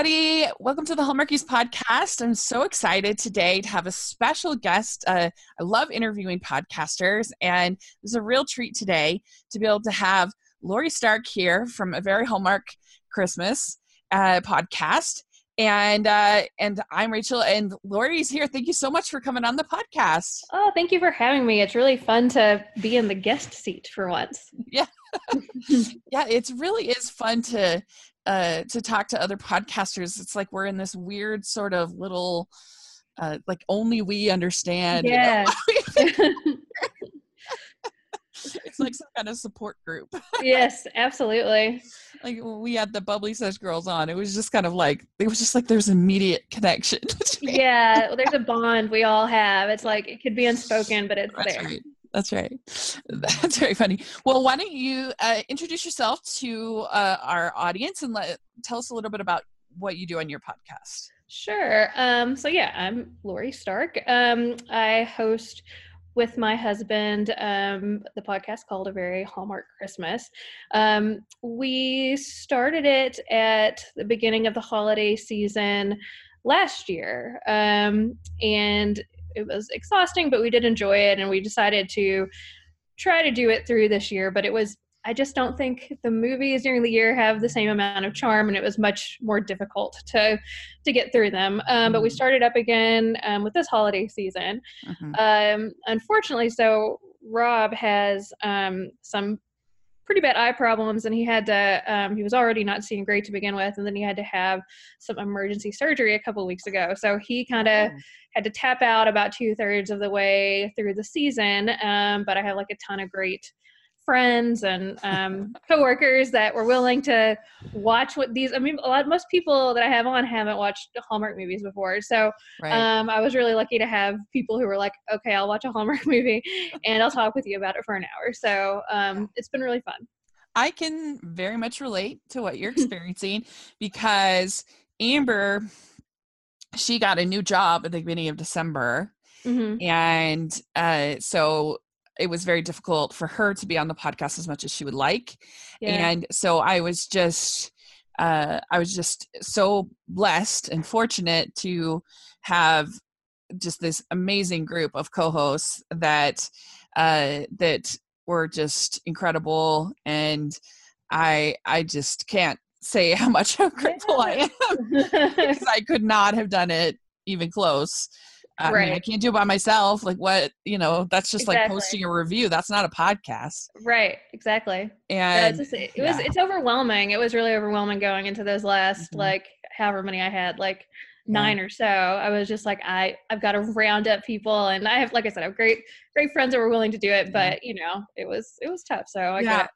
everybody. Welcome to the Hallmarkies podcast. I'm so excited today to have a special guest. Uh, I love interviewing podcasters, and it's a real treat today to be able to have Lori Stark here from a very Hallmark Christmas uh, podcast. And uh, and I'm Rachel, and Lori's here. Thank you so much for coming on the podcast. Oh, thank you for having me. It's really fun to be in the guest seat for once. Yeah, yeah, it really is fun to uh, to talk to other podcasters. It's like we're in this weird sort of little, uh, like only we understand. Yeah. You know? it's like some kind of support group. yes, absolutely. like when we had the bubbly sesh girls on, it was just kind of like it was just like there's immediate connection. yeah, well, there's a bond we all have. It's like it could be unspoken, but it's That's there. right. That's right. That's very funny. Well, why don't you uh, introduce yourself to uh, our audience and let tell us a little bit about what you do on your podcast. Sure. Um, so yeah, I'm Lori Stark. Um, I host with my husband um, the podcast called A Very Hallmark Christmas. Um, we started it at the beginning of the holiday season last year, um, and it was exhausting, but we did enjoy it, and we decided to try to do it through this year. But it was I just don't think the movies during the year have the same amount of charm, and it was much more difficult to to get through them. Um, but we Mhm. started up again um, with this holiday season. Mhm. Um, unfortunately, so Rob has um, some pretty bad eye problems, and he had to. Um, he was already not seeing great to begin with, and then he had to have some emergency surgery a couple weeks ago. So he kind of Oh. had to tap out about two thirds of the way through the season. Um, but I have like a ton of great friends and um, coworkers that were willing to watch what these. I mean, a lot most people that I have on haven't watched Hallmark movies before, so right. um, I was really lucky to have people who were like, "Okay, I'll watch a Hallmark movie and I'll talk with you about it for an hour." So um, it's been really fun. I can very much relate to what you're experiencing because Amber, she got a new job at the beginning of December. hmm And uh, so it was very difficult for her to be on the podcast as much as she would like. Yeah. And so I was just, uh, I was just so blessed and fortunate to have just this amazing group of co-hosts that uh, that were just incredible, and I I just can't say how much how grateful I am because I could not have done it even close. I, mean, I can't do it by myself. Like what you know, that's just like posting a review. That's not a podcast. right. Exactly. Yeah, And it's just, it, it was yeah. it's overwhelming. It was really overwhelming going into those last Mhm. like however many I had, like nine or so. I was just like, I I've got to round up people, and I have like I said, I have great great friends that were willing to do it, Yeah. but you know, it was it was tough. So I Yeah. get.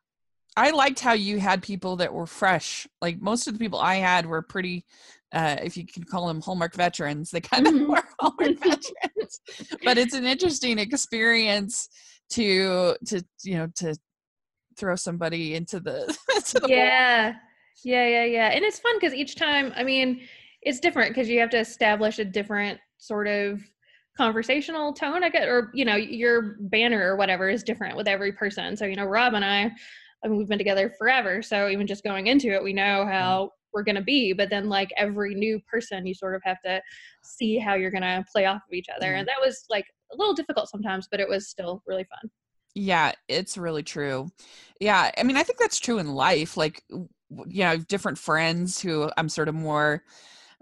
I liked how you had people that were fresh. Like most of the people I had were pretty, uh, if you can call them Hallmark veterans, they kind of were Hallmark veterans. But it's an interesting experience to to you know to throw somebody into the into the yeah. Yeah yeah yeah. And it's fun because each time i mean it's different because you have to establish a different sort of conversational tone i get or you know your banner or whatever is different with every person. So you know rob and i i mean we've been together forever so even just going into it we know how we're going to be but then like every new person you sort of have to see how you're going to play off of each other Mhm. and that was like a little difficult sometimes but it was still really fun Yeah, it's really true. Yeah, I mean, I think that's true in life. Like, you know, different friends who I'm sort of more,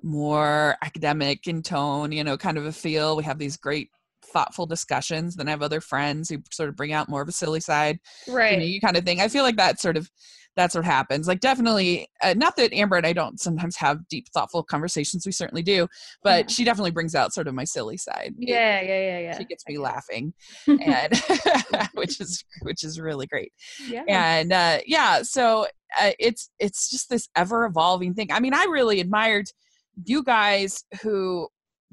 more academic in tone. You know, kind of a feel. We have these great, thoughtful discussions. Then I have other friends who sort of bring out more of a silly side. right You know, you kind of thing. I feel like that sort of, that's what happens. Like, definitely, uh, not that Amber and I don't sometimes have deep, thoughtful conversations. We certainly do, but Yeah. she definitely brings out sort of my silly side. It- yeah yeah yeah yeah she gets me laughing and which is which is really great yeah and uh yeah so uh, it's it's just this ever evolving thing i mean i really admired you guys who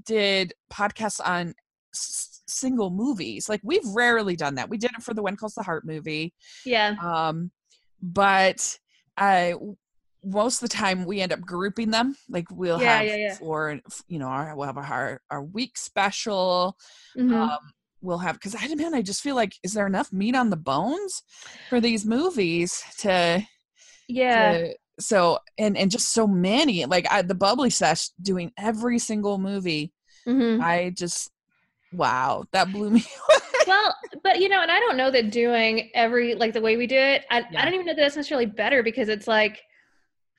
did podcasts on s- single movies like we've rarely done that we did it for the when calls the heart movie yeah um but uh most of the time we end up grouping them like we'll Yeah, have yeah, yeah. for you know our we'll have our our week special Mhm. um, we'll have because I man, I just feel like is there enough meat on the bones for these movies to yeah to so and and just so many like I, the bubbly sesh doing every single movie Mhm. i just wow that blew me away. Well, but you know, and I don't know that doing every like the way we do it. I, Yeah. I don't even know that that's necessarily better because it's like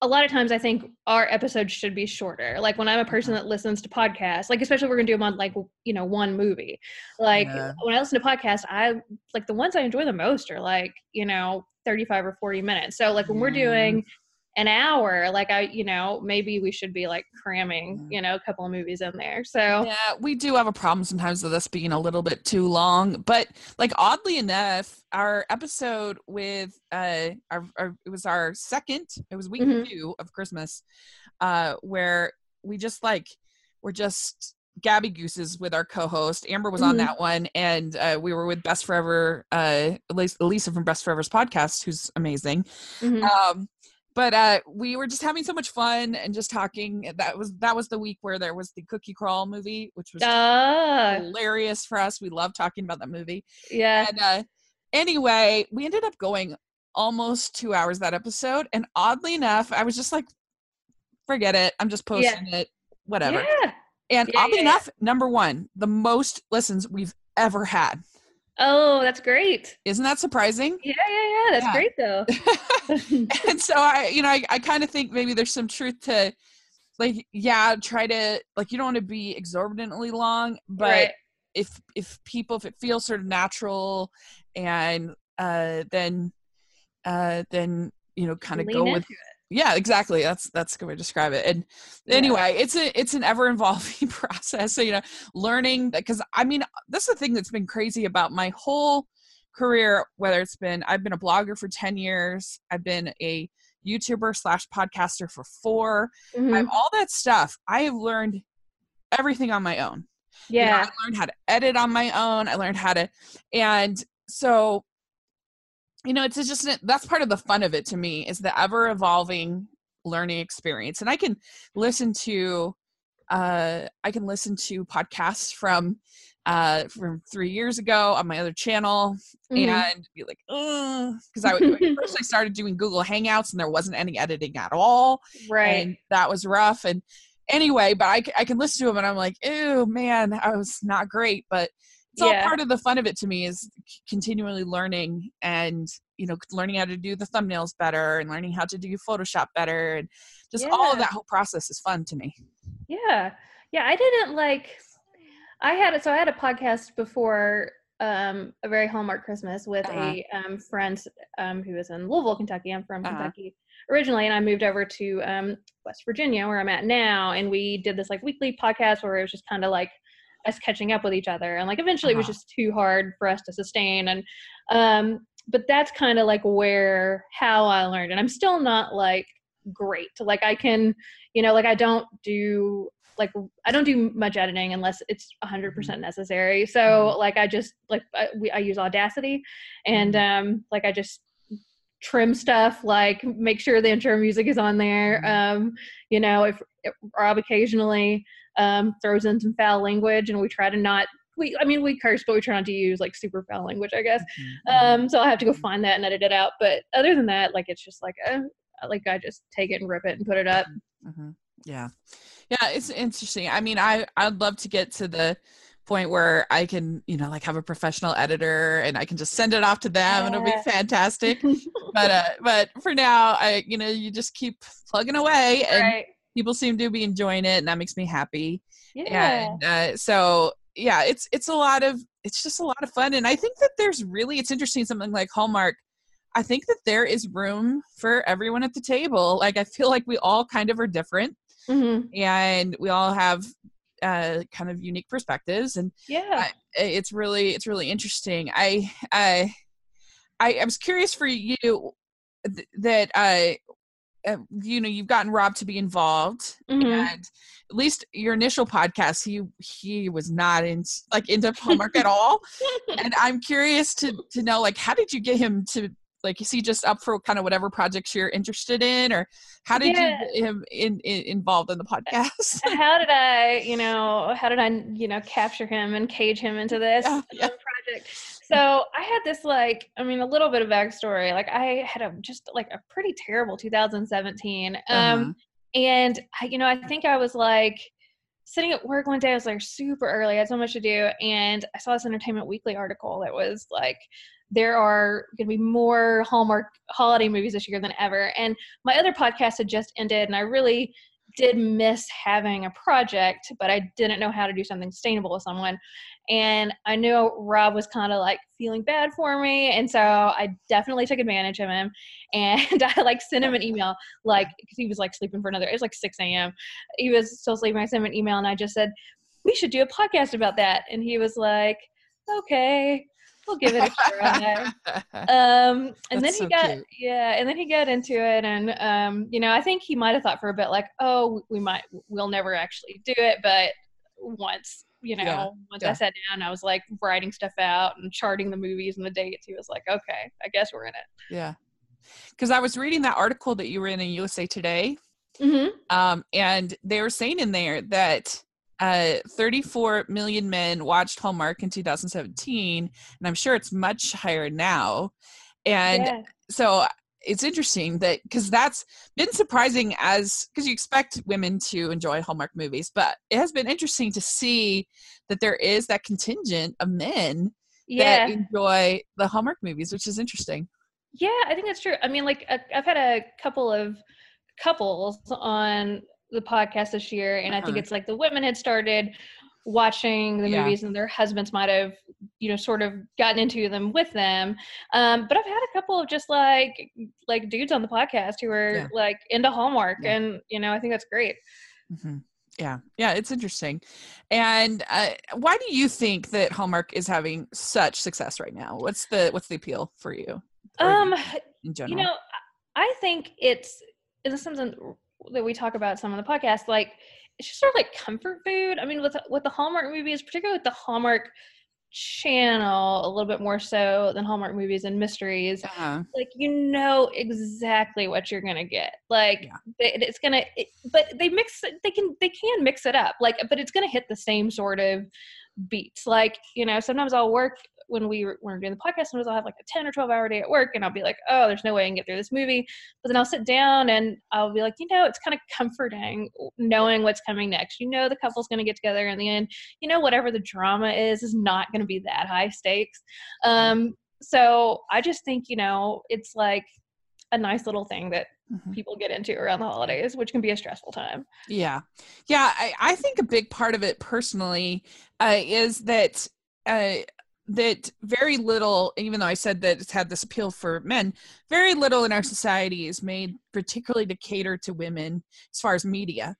a lot of times I think our episodes should be shorter. Like when I'm a person that listens to podcasts, like especially if we're gonna do them on like you know one movie. Like Yeah. when I listen to podcasts, I like the ones I enjoy the most are like you know 35 or 40 minutes. So like when we're mm. doing an hour, like I you know maybe we should be like cramming you know a couple of movies in there. So yeah we do have a problem sometimes with us being a little bit too long but like oddly enough our episode with uh our, our it was our second it was week Mhm. two of christmas uh where we just like we're just gabby gooses with our co-host amber was on Mhm. that one and uh we were with best forever uh elisa Elisa from best forever's podcast who's amazing mhm. um but uh we were just having so much fun and just talking that was that was the week where there was the cookie crawl movie which was Ah, hilarious for us we love talking about that movie yeah. and uh anyway we ended up going almost two hours that episode and oddly enough i was just like forget it i'm just Yeah. posting it whatever Yeah. and Yeah, oddly yeah, yeah. enough number one the most listens we've ever had Oh, that's great. isn't that surprising Yeah, yeah, yeah. That's Yeah. great though. and so I, you know, I, I kind of think maybe there's some truth to like, yeah, try to like you don't want to be exorbitantly long, but right. if if people if it feels sort of natural and uh then uh then you know kind of go with into yeah exactly that's that's a good way to describe it and Yeah. anyway it's a it's an ever evolving process so you know learning because i mean that's the thing that's been crazy about my whole career whether it's been i've been a blogger for 10 years i've been a youtuber slash podcaster for four Mhm. I've, all that stuff i have learned everything on my own you know, Yeah. I learned how to edit on my own. I learned how to, and so, you know, it's just that's part of the fun of it to me is the ever evolving learning experience. And I can listen to, uh, I can listen to podcasts from, uh, from three years ago on my other channel Mhm. and be like, because I would first I started doing Google Hangouts and there wasn't any editing at all right. and that was rough and anyway but I I can listen to them and i'm like ew man i was not great but it's all part of the fun of it to me is continually learning and you know learning how to do the thumbnails better and learning how to do photoshop better and just all of that whole process is fun to me Yeah. Yeah. I didn't like I had it so I had a podcast before um a very Hallmark Christmas with Uh-huh. a um friend um who is in Louisville, Kentucky. I'm from Uh-huh. Kentucky originally and I moved over to um West Virginia where I'm at now and we did this like weekly podcast where it was just kind of like us catching up with each other. And like eventually it was Uh-huh. just too hard for us to sustain. And um but that's kind of like where how I learned. And I'm still not like great. Like I can you know like I don't do like I don't do much editing unless it's 100% Mm-hmm. necessary. So like I just like I, we, I use Audacity and Mm-hmm. um like I just trim stuff like make sure the intro music is on there. Um you know if, if rob occasionally um throws in some foul language and we try to not we i mean we curse but we try not to use like super foul language i guess Mhm. um so I'll have to go find that and edit it out but other than that like it's just like uh like i just take it and rip it and put it up Mhm. Yeah. Yeah, it's interesting. I mean, I I'd love to get to the point where I can, you know, like have a professional editor and I can just send it off to them and it'll be fantastic. but uh but for now, I you know, you just keep plugging away and right people seem to be enjoying it and that makes me happy. yeah. And uh so yeah, it's it's a lot of it's just a lot of fun and I think that there's really it's interesting something like Hallmark. I think that there is room for everyone at the table. Like I feel like we all kind of are different hmm and we all have uh, kind of unique perspectives and yeah. It's really it's really interesting. I i i, I was curious for you th- that uh, uh you know you've gotten rob to be involved Mhm. and at least your initial podcast he he was not in like into Hallmark at all. And i'm curious to to know like how did you get him to like is he just up for kind of whatever projects you're interested in? Or how did Yeah. you get him in, in involved in the podcast? How did I, you know, how did I, you know, capture him and cage him into this? Yeah, um, So I had this like, I mean, a little bit of backstory. Like I had a just like a pretty terrible 2017. Um, Uh-huh. and I, you know, I think I was like sitting at work one day. I was like super early. I had so much to do, and I saw this Entertainment Weekly article that was like, there are going to be more Hallmark holiday movies this year than ever. And my other podcast had just ended, and I really did miss having a project, but I didn't know how to do something sustainable with someone. And I knew Rob was kind of like feeling bad for me. And so I definitely took advantage of him. And I like sent him an email, like, because he was like sleeping for another, it was like 6 a.m. He was still sleeping. I sent him an email and I just said, we should do a podcast about that. And he was like, okay, we'll give it a try. um and then he so got cute. yeah and then he got into it and um you know i think he might have thought for a bit like oh we might we'll never actually do it but once you know Yeah, once yeah. i sat down i was like writing stuff out and charting the movies and the dates he was like okay i guess we're in it Yeah. Because I was reading that article that you were in in USA Today, mm-hmm. um, and they were saying in there that uh, 34 million men watched Hallmark in 2017, and I'm sure it's much higher now. And yeah. so it's interesting that because that's been surprising as because you expect women to enjoy Hallmark movies, but it has been interesting to see that there is that contingent of men yeah that enjoy the Hallmark movies, which is interesting. Yeah, I think that's true. I mean, like i I've had a couple of couples on the podcast this year, and I think Uh-huh. it's like the women had started watching the Yeah. movies, and their husbands might have, you know, sort of gotten into them with them. Um, but I've had a couple of just like like dudes on the podcast who are Yeah. like into Hallmark, Yeah. and you know, I think that's great. hmm Yeah, yeah, it's interesting. And uh, why do you think that Hallmark is having such success right now? What's the what's the appeal for you? Um, in general. You know, I think it's this is something that we talk about some on the podcast. Like, it's just sort of like comfort food. I mean, with with the Hallmark movies, particularly with the Hallmark channel, a little bit more so than Hallmark movies and mysteries. uh-huh. Like, you know exactly what you're gonna get. Like, Yeah. it's gonna. It, but they mix. it- They can. They can mix it up. Like, but it's gonna hit the same sort of beats. Like, you know, sometimes I'll work when we were, when we're doing the podcast, sometimes I'll have like a 10 or 12 hour day at work and I'll be like, oh, there's no way I can get through this movie. But then I'll sit down and I'll be like, you know, it's kind of comforting knowing what's coming next. You know, the couple's going to get together in the end. You know, whatever the drama is, is not going to be that high stakes. Um, so I just think, you know, it's like a nice little thing that Mhm. people get into around the holidays, which can be a stressful time. Yeah, yeah. I, I think a big part of it personally uh, is that uh, that very little, even though I said that it's had this appeal for men, very little in our society is made particularly to cater to women as far as media.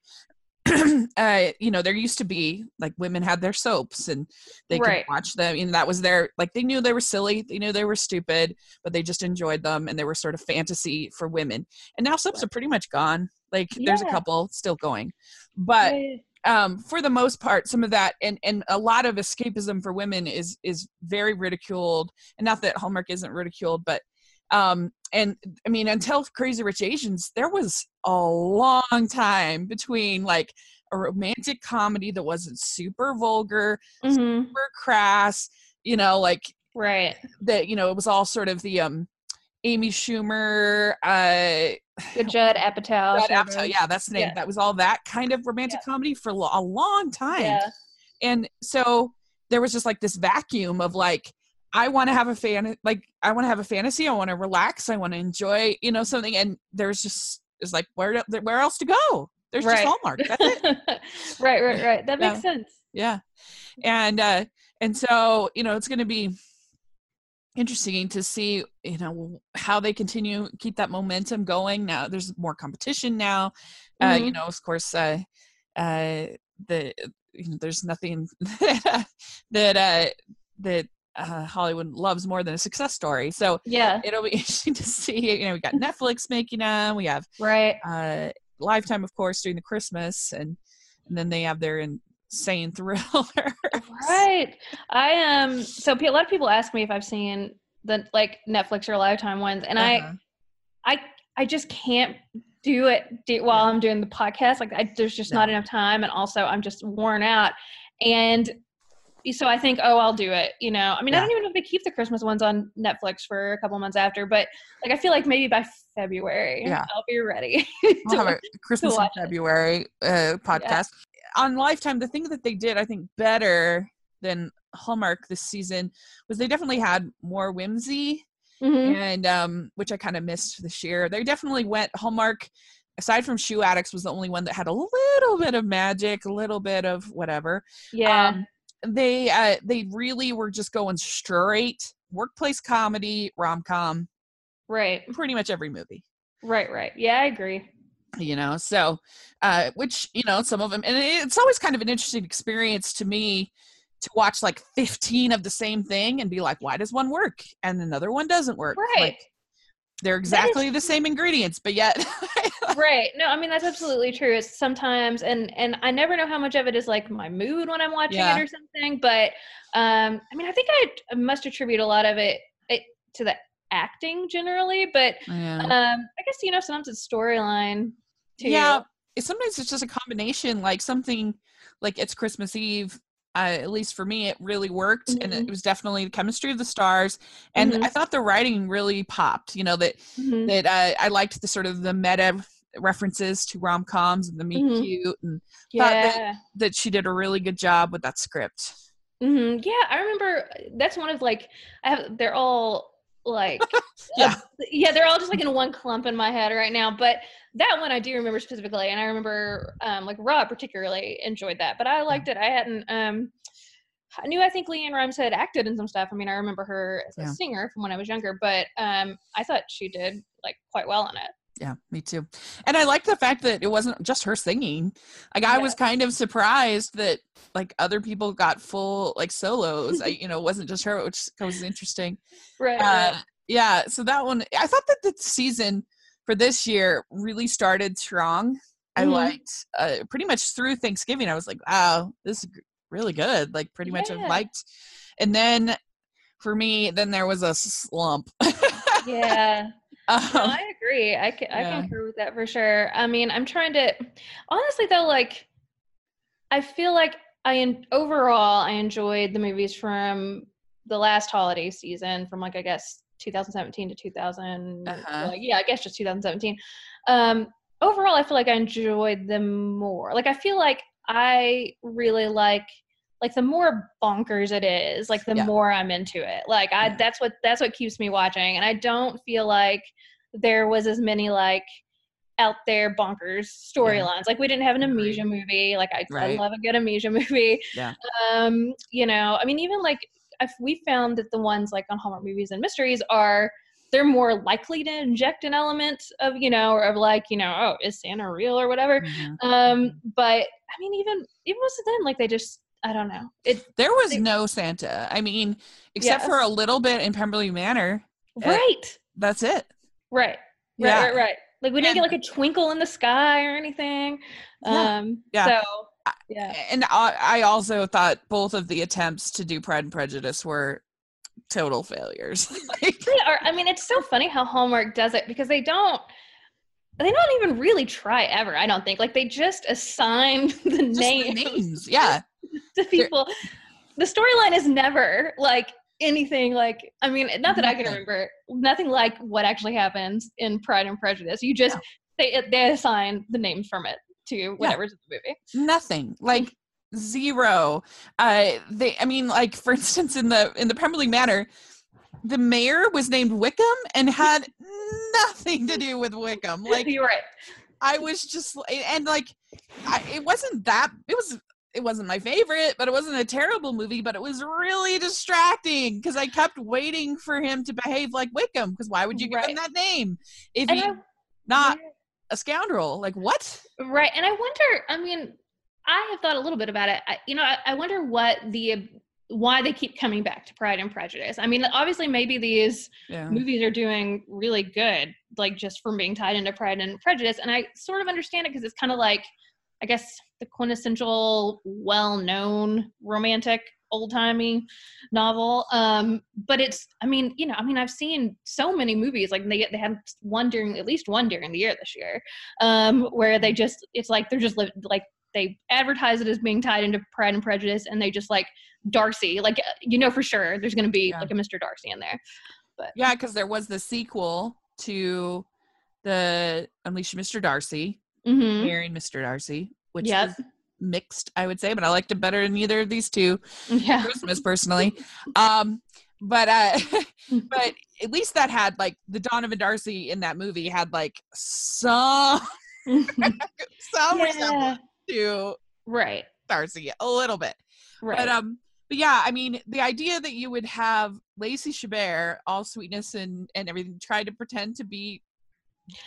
uh, you know, there used to be like women had their soaps and they Right. could watch them, and that was their like they knew they were silly, they knew they were stupid, but they just enjoyed them, and they were sort of fantasy for women. And now soaps are pretty much gone. Like there's a couple still going, but Yeah. Um, for the most part, some of that and and a lot of escapism for women is is very ridiculed. And not that Hallmark isn't ridiculed, but um, and I mean, until Crazy Rich Asians, there was a long time between like a romantic comedy that wasn't super vulgar, Mhm. super crass, you know, like Right. that. You know, it was all sort of the um, Amy Schumer, uh, Judd Apatow. Judd Apatow, yeah, that's the name. yeah. That was all that kind of romantic comedy for a long time Yeah. and so there was just like this vacuum of like i want to have a fan like i want to have a fantasy i want to relax i want to enjoy you know something and there's just it's like where where else to go there's Right. just hallmark that's it right, right, right. That Yeah. makes sense. yeah and uh and so you know it's going to be interesting to see you know how they continue keep that momentum going now there's more competition now uh you Mhm. know of course uh uh the you know, there's nothing that uh that uh, Hollywood loves more than a success story. So Yeah, it'll be interesting to see. You know, we got Netflix making them. We have right. uh, Lifetime, of course, doing the Christmas, and and then they have their insane thriller. Right. I um so a lot of people ask me if I've seen the like Netflix or Lifetime ones and Uh-huh. I I I just can't do it do, while I'm doing the podcast like I, there's just not enough time and also I'm just worn out and so I think, oh, I'll do it. You know, I mean, I don't even know if they keep the Christmas ones on Netflix for a couple months after, but like I feel like maybe by February, Yeah. I'll be ready. We'll have a Christmas in. February uh, podcast. On Lifetime, the thing that they did, I think, better than Hallmark this season was they definitely had more whimsy Mhm. and um which I kind of missed this year. They definitely went Hallmark aside from Shoe Addicts was the only one that had a little bit of magic, a little bit of whatever. Yeah. Um they uh they really were just going straight workplace comedy, rom-com, right. pretty much every movie. Right. Right. Yeah, I agree. You know, so uh which, you know, some of them and it's always kind of an interesting experience to me to watch like 15 of the same thing and be like, why does one work and another one doesn't work? Right. Like, they're exactly the same ingredients, but yet right. No, I mean that's absolutely true. It's sometimes and and I never know how much of it is like my mood when I'm watching Yeah. it or something, but um I mean I think I must attribute a lot of it, it to the acting generally, but yeah. um I guess you know sometimes it's storyline too. yeah it- sometimes it's just a combination like something like it's christmas eve uh, at least for me it really worked and Mhm. it was definitely the chemistry of the stars and Mhm. i thought the writing really popped you know that Mhm. that uh, i liked the sort of the meta references to rom-coms and the meet Mhm. cute and thought that- that she did a really good job with that script hmm Yeah, I remember that's one of like I have they're all like Yeah. uh, yeah, they're all just like in one clump in my head right now. But that one I do remember specifically, and I remember um like Rob particularly enjoyed that. But I liked it. I hadn't um I knew I think LeAnn Rimes had acted in some stuff. I mean, I remember her as a Yeah. singer from when I was younger, but um I thought she did like quite well in it. Yeah me too and i like the fact that it wasn't just her singing like i was kind of surprised that like other people got full like solos I, you know it wasn't just her which was interesting Right. uh, yeah so that one i thought that the season for this year really started strong i Mhm. liked uh, pretty much through thanksgiving i was like wow this is really good like pretty much Yeah. i've liked and then for me then there was a slump yeah. Um, no, I agree. I can, I Yeah. can agree with that for sure. I mean, I'm trying to honestly though, like I feel like I overall I enjoyed the movies from the last holiday season, from like I guess 2017 to 2000. Uh-huh. Like, yeah, I guess just 2017. Um, overall, I feel like I enjoyed them more. Like I feel like I really like like the more bonkers it is like the Yeah. more i'm into it. Like i that's what that's what keeps me watching and i don't feel like there was as many like out there bonkers storylines. Like we didn't have an amnesia movie. Like I, I love a good amnesia movie. Yeah. um you know i mean even like if we found that the ones like on hallmark movies and mysteries are they're more likely to inject an element of you know or of like you know oh is santa real or whatever. Mhm. um but i mean even even most of them like they just i don't know it There was no Santa. I mean, except for a little bit in Pemberley Manor. Uh, right That's it. right right Yeah. right right like we didn't get like a twinkle in the sky or anything Yeah. um Yeah. so yeah And I, I also thought both of the attempts to do Pride and Prejudice were total failures. Like, they are i mean it's so funny how hallmark does it because they don't they don't even really try ever i don't think like they just assign the just names names. Yeah. to people. The storyline is never like anything like i mean not that i can remember nothing like what actually happens in pride and prejudice. You just they they assign the names from it to whatever's in the movie. Nothing. Like zero. Uh they I mean, like for instance in the in the Pemberley Manor, the mayor was named Wickham and had nothing to do with Wickham. Like you're right. I was just and like I, it wasn't that it was it wasn't my favorite, but it wasn't a terrible movie, but it was really distracting because I kept waiting for him to behave like Wickham because why would you give him that name if and he's I, not a scoundrel? Like what? right and i wonder i mean i have thought a little bit about it I, you know I, I wonder what the why they keep coming back to pride and prejudice i mean obviously maybe these Yeah. movies are doing really good, like just from being tied into Pride and Prejudice. And I sort of understand it because it's kind of like, I guess, the quintessential, well known romantic, old timey novel. Um, but it's, I mean, you know, I mean, I've seen so many movies, like they, they had one during, at least one during the year this year, um, where they just, it's like they're just li- like they advertise it as being tied into Pride and Prejudice, and they just like Darcy, like uh, you know for sure there's going to be Yeah. like a Mr. Darcy in there. But Yeah, because there was the sequel to the Unleash Mr. Darcy, Mm-hmm. marrying Mr. Darcy, which Yep. was mixed, I would say, but I liked it better than either of these two. Yeah. Christmas personally. Um, but uh, but at least that had like the Donovan Darcy in that movie had like some some yeah. resemblance to Right. Darcy a little bit. Right. But um, but yeah, I mean, the idea that you would have Lacey Chabert, all sweetness and and everything, try to pretend to be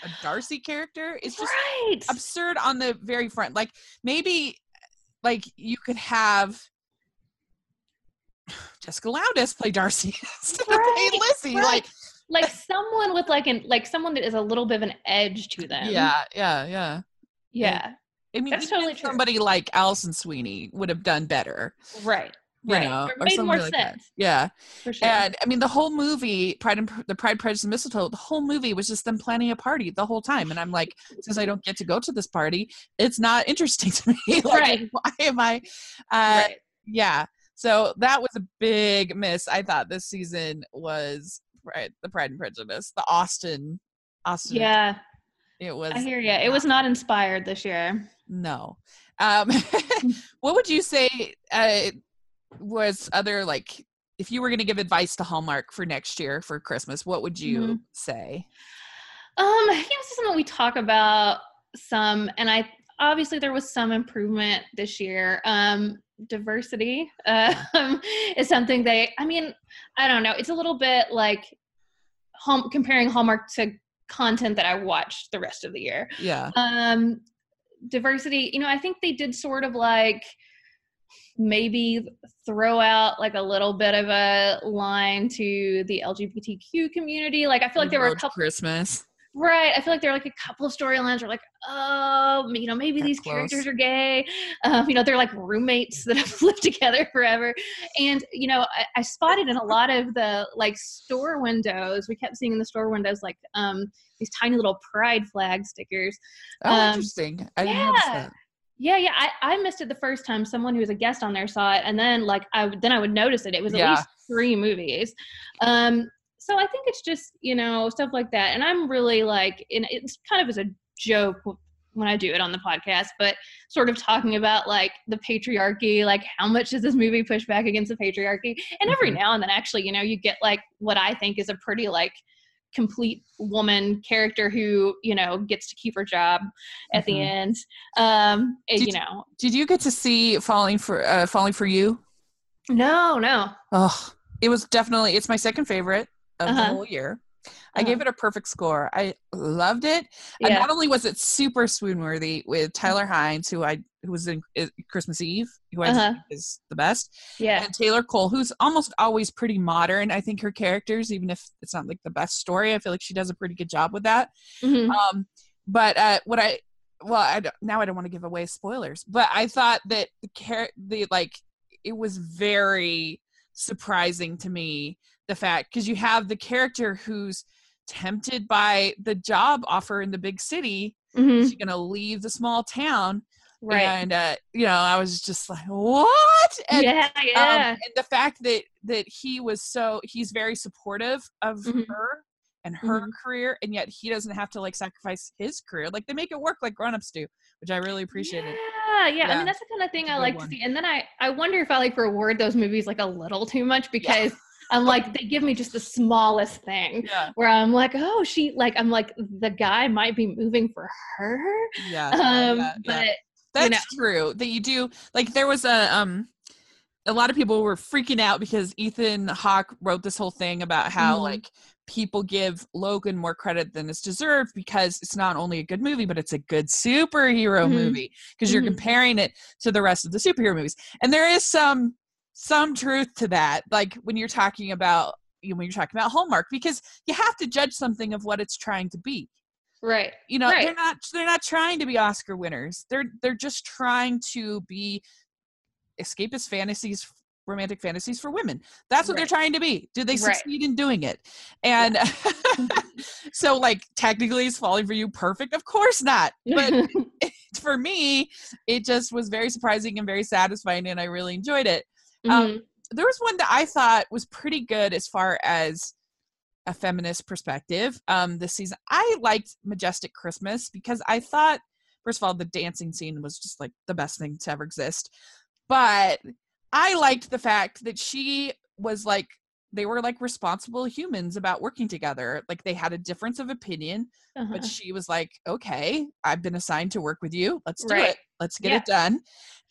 a Darcy character is just right. absurd on the very front. Like maybe like you could have Jessica Lowndes play Darcy instead of Right, playing Lizzie. right. Like like someone with like an like someone that is a little bit of an edge to them. yeah, yeah, yeah. Yeah. I mean, That's totally true. somebody like Alison Sweeney would have done better. Right. You Right. know, or made somebody more like that. sense. Yeah. For sure. And I mean, the whole movie, Pride and the Pride, Prejudice, and Mistletoe, the whole movie was just them planning a party the whole time. And I'm like, since I don't get to go to this party, it's not interesting to me. like, Right. why am I? Uh, right. Yeah. So that was a big miss. I thought this season was right, the Pride and Prejudice, the Austen, Austen. Yeah. It was I hear you. It was not inspired this year. no. Um, what would you say uh, was other like if you were going to give advice to Hallmark for next year for Christmas? What would you Mhm. say? Um, you know, this is something we talk about some, and I obviously there was some improvement this year. Um, diversity um, is something they. I mean, I don't know. It's a little bit like home comparing Hallmark to content that I watched the rest of the year. Yeah. Um, diversity. You know, I think they did sort of like maybe throw out like a little bit of a line to the LGBTQ community. Like I feel like there were a couple Christmas. Right. I feel like there are like a couple of storylines where like, oh, you know, maybe these close. characters are gay. Um, you know, they're like roommates that have lived together forever. And, you know, I, I spotted in a lot of the like store windows, we kept seeing in the store windows like um these tiny little pride flag stickers. Oh, Um, interesting. I didn't notice yeah. that. Yeah, yeah. I, I missed it the first time someone who was a guest on there saw it, and then like I then I would notice it. It was at Yeah. least three movies. Um, so I think it's just you know stuff like that, and I'm really like, and it's kind of as a joke when I do it on the podcast, but sort of talking about like the patriarchy, like how much does this movie push back against the patriarchy? And every Mhm. now and then, actually, you know, you get like what I think is a pretty like complete woman character who you know gets to keep her job at the Mhm. end um and, Did you know Did you get to see Falling for uh, Falling for You? no no Oh, it was definitely it's my second favorite of the Uh-huh. whole year. I Uh-huh. gave it a perfect score. I loved it. And not only was it super swoon worthy with Tyler Hynes, who I who was in uh, Christmas Eve, who Uh-huh. think is the best, yeah and Taylor Cole, who's almost always pretty modern. I think her characters, even if it's not like the best story, I feel like she does a pretty good job with that. Mhm. Um, but uh, what I well, I don't, now I don't want to give away spoilers, but I thought that the char- the like it was very surprising to me the fact because you have the character who's tempted by the job offer in the big city Mhm. she's gonna leave the small town right and uh you know i was just like what and, yeah um, yeah and the fact that that he was so he's very supportive of Mhm. her and her Mhm. career and yet he doesn't have to like sacrifice his career like they make it work like grown-ups do which i really appreciated yeah, yeah. I mean, that's the kind of thing I like one. to see. And then I, I wonder if I like reward those movies like a little too much because I'm like, they give me just the smallest thing yeah where I'm like, oh, she, like, I'm like, the guy might be moving for her. yeah, Um, yeah, yeah. but that's know. true that you do like there was a um a lot of people were freaking out because ethan hawke wrote this whole thing about how Mhm. like people give logan more credit than is deserved because it's not only a good movie but it's a good superhero Mhm. movie because you're Mhm. comparing it to the rest of the superhero movies and there is some some truth to that like when you're talking about you know, when you're talking about hallmark because you have to judge something of what it's trying to be right. you know Right. they're not they're not trying to be oscar winners they're they're just trying to be escapist fantasies romantic fantasies for women. That's what Right. they're trying to be. Do they Right. succeed in doing it? And so, like, technically, is falling for you perfect? Of course not. But for me, it just was very surprising and very satisfying, and I really enjoyed it. Um, Mhm. there was one that I thought was pretty good as far as a feminist perspective um this season. I liked Majestic Christmas because I thought first of all the dancing scene was just like the best thing to ever exist. But I liked the fact that she was like they were like responsible humans about working together. Like they had a difference of opinion, Uh-huh. but she was like, "Okay, I've been assigned to work with you. Let's do Right. it. Let's get Yeah. it done."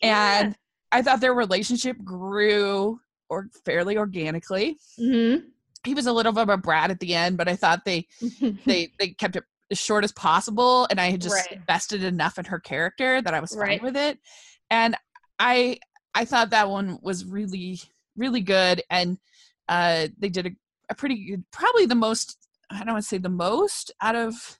Yeah. And I thought their relationship grew or fairly organically. Mhm. He was a little bit of a brat at the end, but I thought they they they kept it as short as possible, and I had just Right. invested enough in her character that I was fine Right. with it. And I I thought that one was really really good, and uh, they did a, a pretty good, probably the most I don't want to say the most out of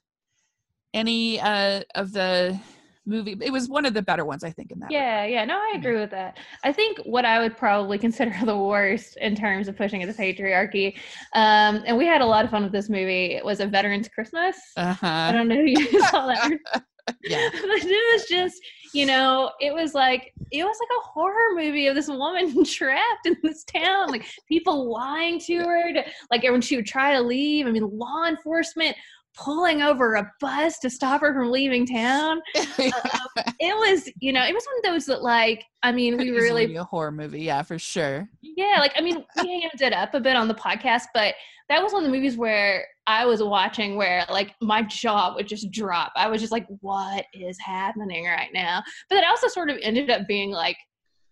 any uh, of the movie. It was one of the better ones, I think. In that, regard. Yeah, yeah, no, I Yeah. agree with that. I think what I would probably consider the worst in terms of pushing at the patriarchy, um, and we had a lot of fun with this movie, it was a Veterans Christmas. I Uh-huh. don't know if you saw that. Yeah. but it was just, you know, it was like it was like a horror movie of this woman trapped in this town, like people lying to her, to, like when she would try to leave. I mean, law enforcement pulling over a bus to stop her from leaving town. Um, it was, you know, it was one of those that, like, I mean, we really a horror movie, yeah, for sure. yeah, like I mean, we amped it up a bit on the podcast, but that was one of the movies where I was watching where like my jaw would just drop. I was just like, "What is happening right now?" But it also sort of ended up being like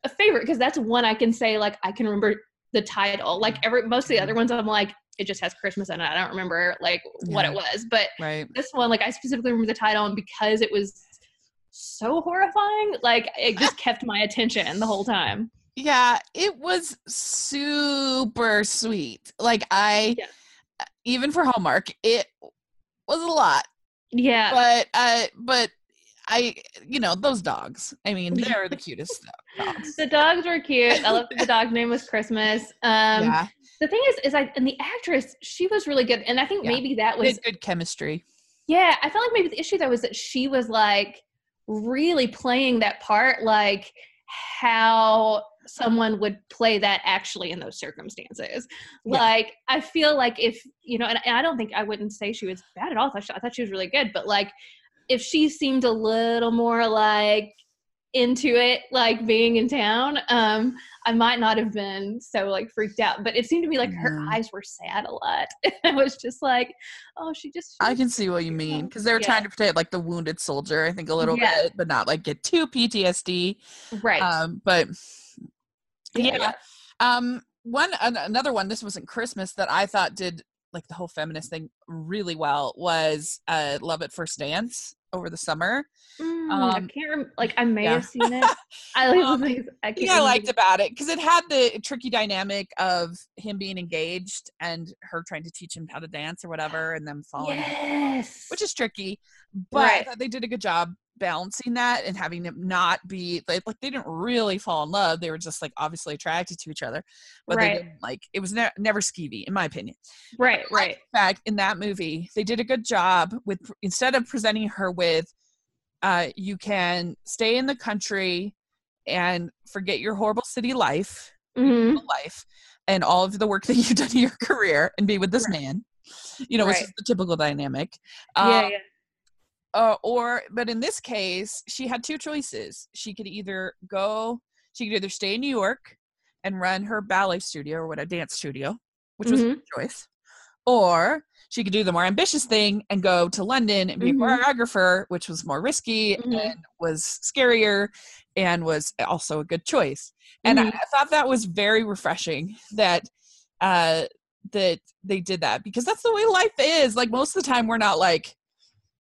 a favorite because that's one I can say like I can remember the title. Like every most of the other mm-hmm. ones, I'm like, it just has Christmas in it. I don't remember like what it was, but Right. this one, like I specifically remember the title, and because it was so horrifying, like it just kept my attention the whole time. Yeah, it was super sweet. Like I Yeah. even for Hallmark, it was a lot. Yeah. But uh but I you know, those dogs. I mean, they're the cutest dogs. The dogs were cute. I love that the dog's name was Christmas. Um, yeah. The thing is, is I and the actress, she was really good, and I think Yeah. maybe that was good chemistry. yeah. I felt like maybe the issue though was that she was like really playing that part, like how someone would play that actually in those circumstances. Yeah. Like I feel like if you know, and, and I don't think I wouldn't say she was bad at all. I thought she, I thought she was really good, but like if she seemed a little more like into it like being in town um i might not have been so like freaked out but it seemed to me like her eyes were sad a lot i was just like oh she just I can see what you mean because they were Yeah. trying to protect like the wounded soldier, I think a little Yeah. bit, but not like get too PTSD. right Um, but Yeah, yeah, um, one an- another one. This wasn't Christmas that I thought did like the whole feminist thing really well was uh, Love at First Dance over the summer. Mm, um, i can't rem- like i may yeah. have seen it i like Um, things i can't thing I liked about it because it had the tricky dynamic of him being engaged and her trying to teach him how to dance or whatever, and them falling, yes which is tricky. But Right. they did a good job balancing that and having them not be like, like they didn't really fall in love. They were just like obviously attracted to each other, but they didn't like it was ne- never skeevy in my opinion. right like right. the fact in that movie they did a good job with instead of presenting her with uh you can stay in the country and forget your horrible city life hmm life and all of the work that you've done in your career and be with this man you know which is the typical dynamic. Yeah Um, yeah uh, or but in this case she had two choices she could either go she could either stay in new york and run her ballet studio or what a dance studio which was Mhm. a choice or she could do the more ambitious thing and go to london and be Mhm. a choreographer which was more risky Mhm. and was scarier and was also a good choice and I, Mhm. I thought that was very refreshing that uh that they did that because that's the way life is like most of the time we're not like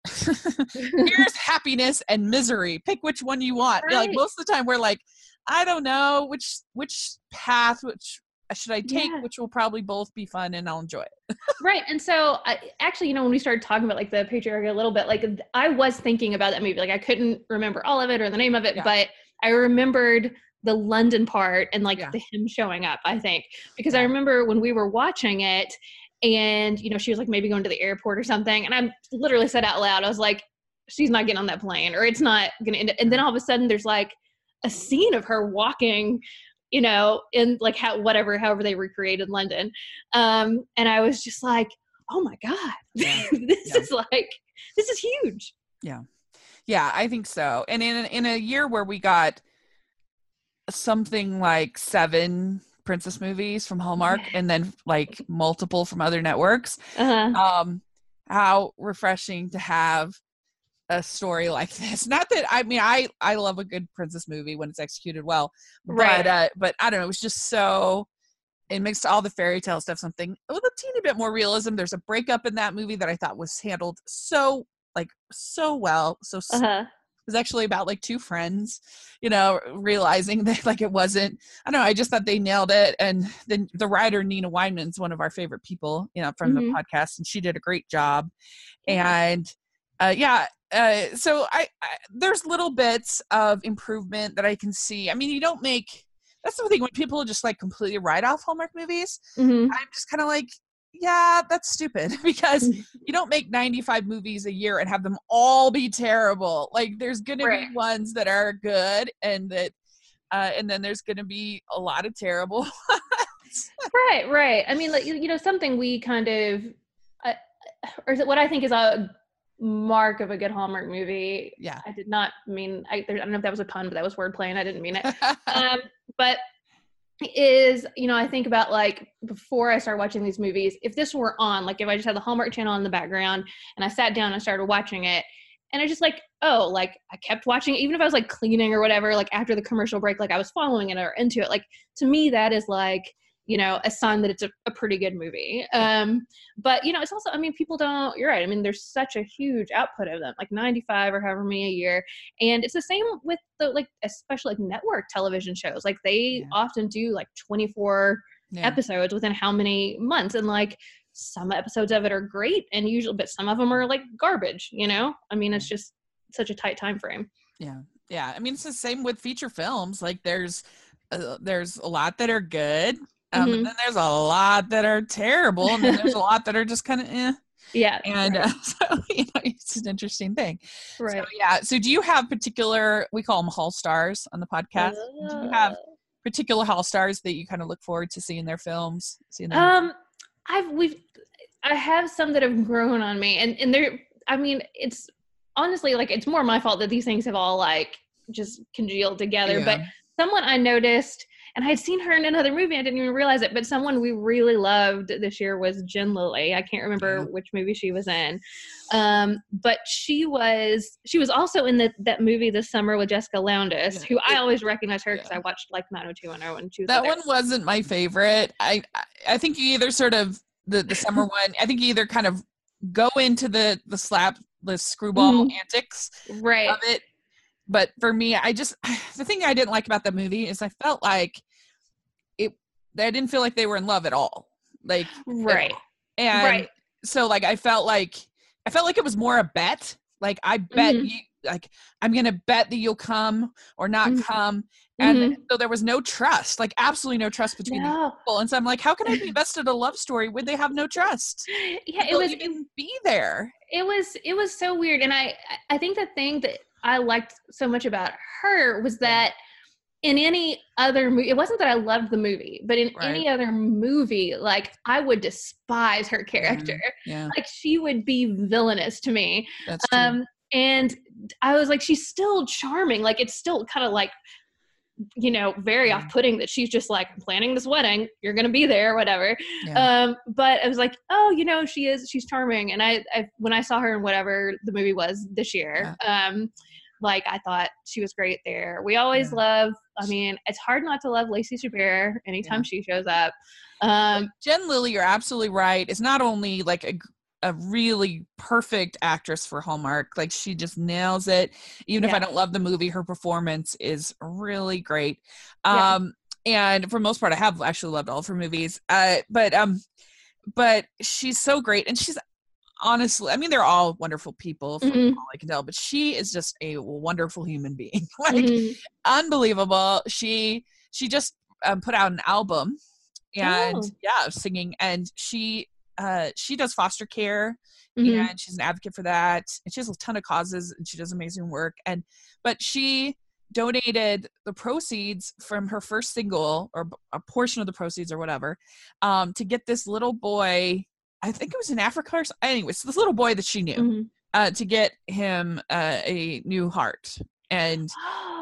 here's happiness and misery pick which one you want like most of the time we're like i don't know which which path which should i take Yeah. which will probably both be fun and i'll enjoy it right and so I, actually you know when we started talking about like the patriarchy a little bit like i was thinking about that movie like i couldn't remember all of it or the name of it Yeah. but i remembered the London part and like Yeah. the him showing up, I think. Because I remember when we were watching it and you know, she was like maybe going to the airport or something. And I literally said out loud, I was like, she's not getting on that plane or it's not gonna end and then all of a sudden there's like a scene of her walking you know in like how whatever however they recreated london um and i was just like oh my god Yeah. this Yeah. is like this is huge Yeah, Yeah, I think so. And in in a year where we got something like seven princess movies from Hallmark and then like multiple from other networks, uh-huh. um how refreshing to have a story like this. Not that I mean I I love a good princess movie when it's executed well, Right. but uh but I don't know, it was just so it mixed all the fairy tale stuff something with a teeny bit more realism. There's a breakup in that movie that I thought was handled so like so well, so uh-huh was actually about like two friends, you know, realizing that like it wasn't. I don't know. I just thought they nailed it, and then the writer Nina Weinman's one of our favorite people, you know, from Mhm. the podcast, and she did a great job. And uh, yeah, uh, so I, I there's little bits of improvement that I can see. I mean, you don't make. That's the thing when people just like completely write off Hallmark movies. Mhm. I'm just kind of like, yeah, that's stupid because you don't make 95 movies a year and have them all be terrible. Like there's going to be ones that are good and that uh, and then there's going to be a lot of terrible. right right i mean like you you know something we kind of uh, or is it what i think is a mark of a good hallmark movie yeah. i did not mean i, there, I don't know if that was a pun but that was wordplay and i didn't mean it um, but is you know i think about like before i start watching these movies if this were on like if i just had the hallmark channel in the background and i sat down and started watching it and i just like oh like i kept watching it even if i was like cleaning or whatever like after the commercial break like i was following it or into it like to me that is like you know a sign that it's a, a pretty good movie um but you know it's also i mean people don't you're right i mean there's such a huge output of them like 95 or however many a year and it's the same with the like especially like network television shows like they Yeah. often do like 24 yeah. episodes within how many months and like some episodes of it are great and usually but some of them are like garbage you know i mean it's just such a tight time frame yeah. Yeah. I mean, it's the same with feature films. Like there's uh, there's a lot that are good. Um, Mhm. and then there's a lot that are terrible, and then there's a lot that are just kind of eh. yeah And right, uh, so you know, it's an interesting thing. right. So yeah. So do you have particular? We call them hall stars on the podcast. do you have particular hall stars that you kind of look forward to seeing their films? Seeing them? Um, I've we've I have some that have grown on me, and and they're. I mean, it's honestly like it's more my fault that these things have all like just congealed together. But someone I noticed, and I had seen her in another movie, I didn't even realize it. But someone we really loved this year was Jen Lilley. I can't remember which movie she was in, um, but she was she was also in the, that movie this summer with Jessica Lowndes, Yeah. who I always recognize her because Yeah. I watched like 90210 and she was that one wasn't my favorite. I I- think you either sort of the the summer one. I think you either kind of go into the the slap the screwball Mhm. antics right. of it. But for me, I just the thing I didn't like about the movie is I felt like it. I didn't feel like they were in love at all. Like Right. and Right. so like I felt like I felt like it was more a bet. Like I bet Mhm. you like I'm gonna bet that you'll come or not Mhm. come. And Mhm. so there was no trust, like absolutely no trust between the No. people. And so I'm like, how can I be invested in a love story when they have no trust? Yeah, it was even be there. it was it was so weird and I I think the thing that I liked so much about her was that in any other movie it wasn't that I loved the movie, but in any other movie like I would despise her character. Yeah, Like she would be villainous to me. that's true. Um and I was like she's still charming. Like it's still kind of like you know, very Yeah. off-putting that she's just like planning this wedding, you're going to be there whatever. yeah. Um, but I was like, oh, you know, she is, she's charming. And I, I when I saw her in whatever the movie was this year, um, like I thought she was great there. We always Yeah. love, I mean, it's hard not to love Lacey Chabert anytime she shows up. Um, Jen Lilley, you're absolutely right. It's not only like a, a really perfect actress for Hallmark, like she just nails it. Even if I don't love the movie, her performance is really great. Yeah. Um, and for the most part, I have actually loved all of her movies. Uh, but um, but she's so great, and she's honestly, I mean, they're all wonderful people from Mhm. all I can tell, but she is just a wonderful human being. like, Mhm. unbelievable. She she just um, put out an album, and Oh. yeah, singing, and she uh she does foster care Mhm. and she's an advocate for that and she has a ton of causes and she does amazing work and but she donated the proceeds from her first single or a portion of the proceeds or whatever um to get this little boy i think it was in africa or something anyways this little boy that she knew Mhm. uh to get him uh, a new heart and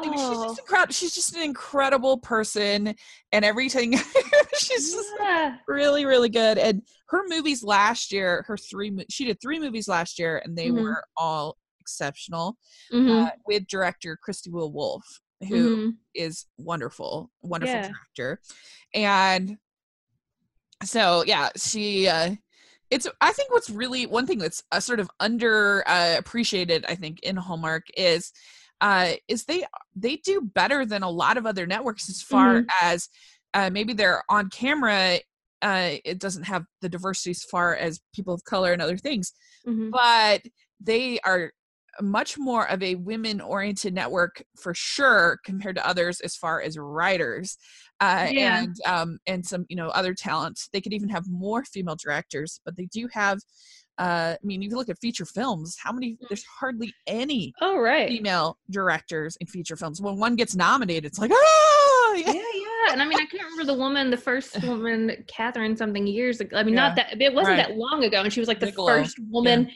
like, she's Oh, just incredible she's just an incredible person and everything she's just yeah. really really good and her movies last year her three she did three movies last year and they Mhm. were all exceptional Mhm. uh, with director christie will wolf who Mhm. is wonderful wonderful Yeah. director and so yeah she uh it's i think what's really one thing that's uh, sort of under uh, appreciated i think in hallmark is uh is they they do better than a lot of other networks as far Mhm. as uh maybe they're on camera uh it doesn't have the diversity as far as people of color and other things Mhm. but they are much more of a women oriented network for sure compared to others as far as writers uh, Yeah. and um, and some you know other talent they could even have more female directors but they do have uh, i mean if you look at feature films how many there's hardly any Oh right. female directors in feature films when one gets nominated it's like ah Yeah, yeah. And I mean, I can't remember the woman, the first woman, Kathryn, something years ago. I mean, Yeah, not that it wasn't right. that long ago, and she was like the Bigelow, first woman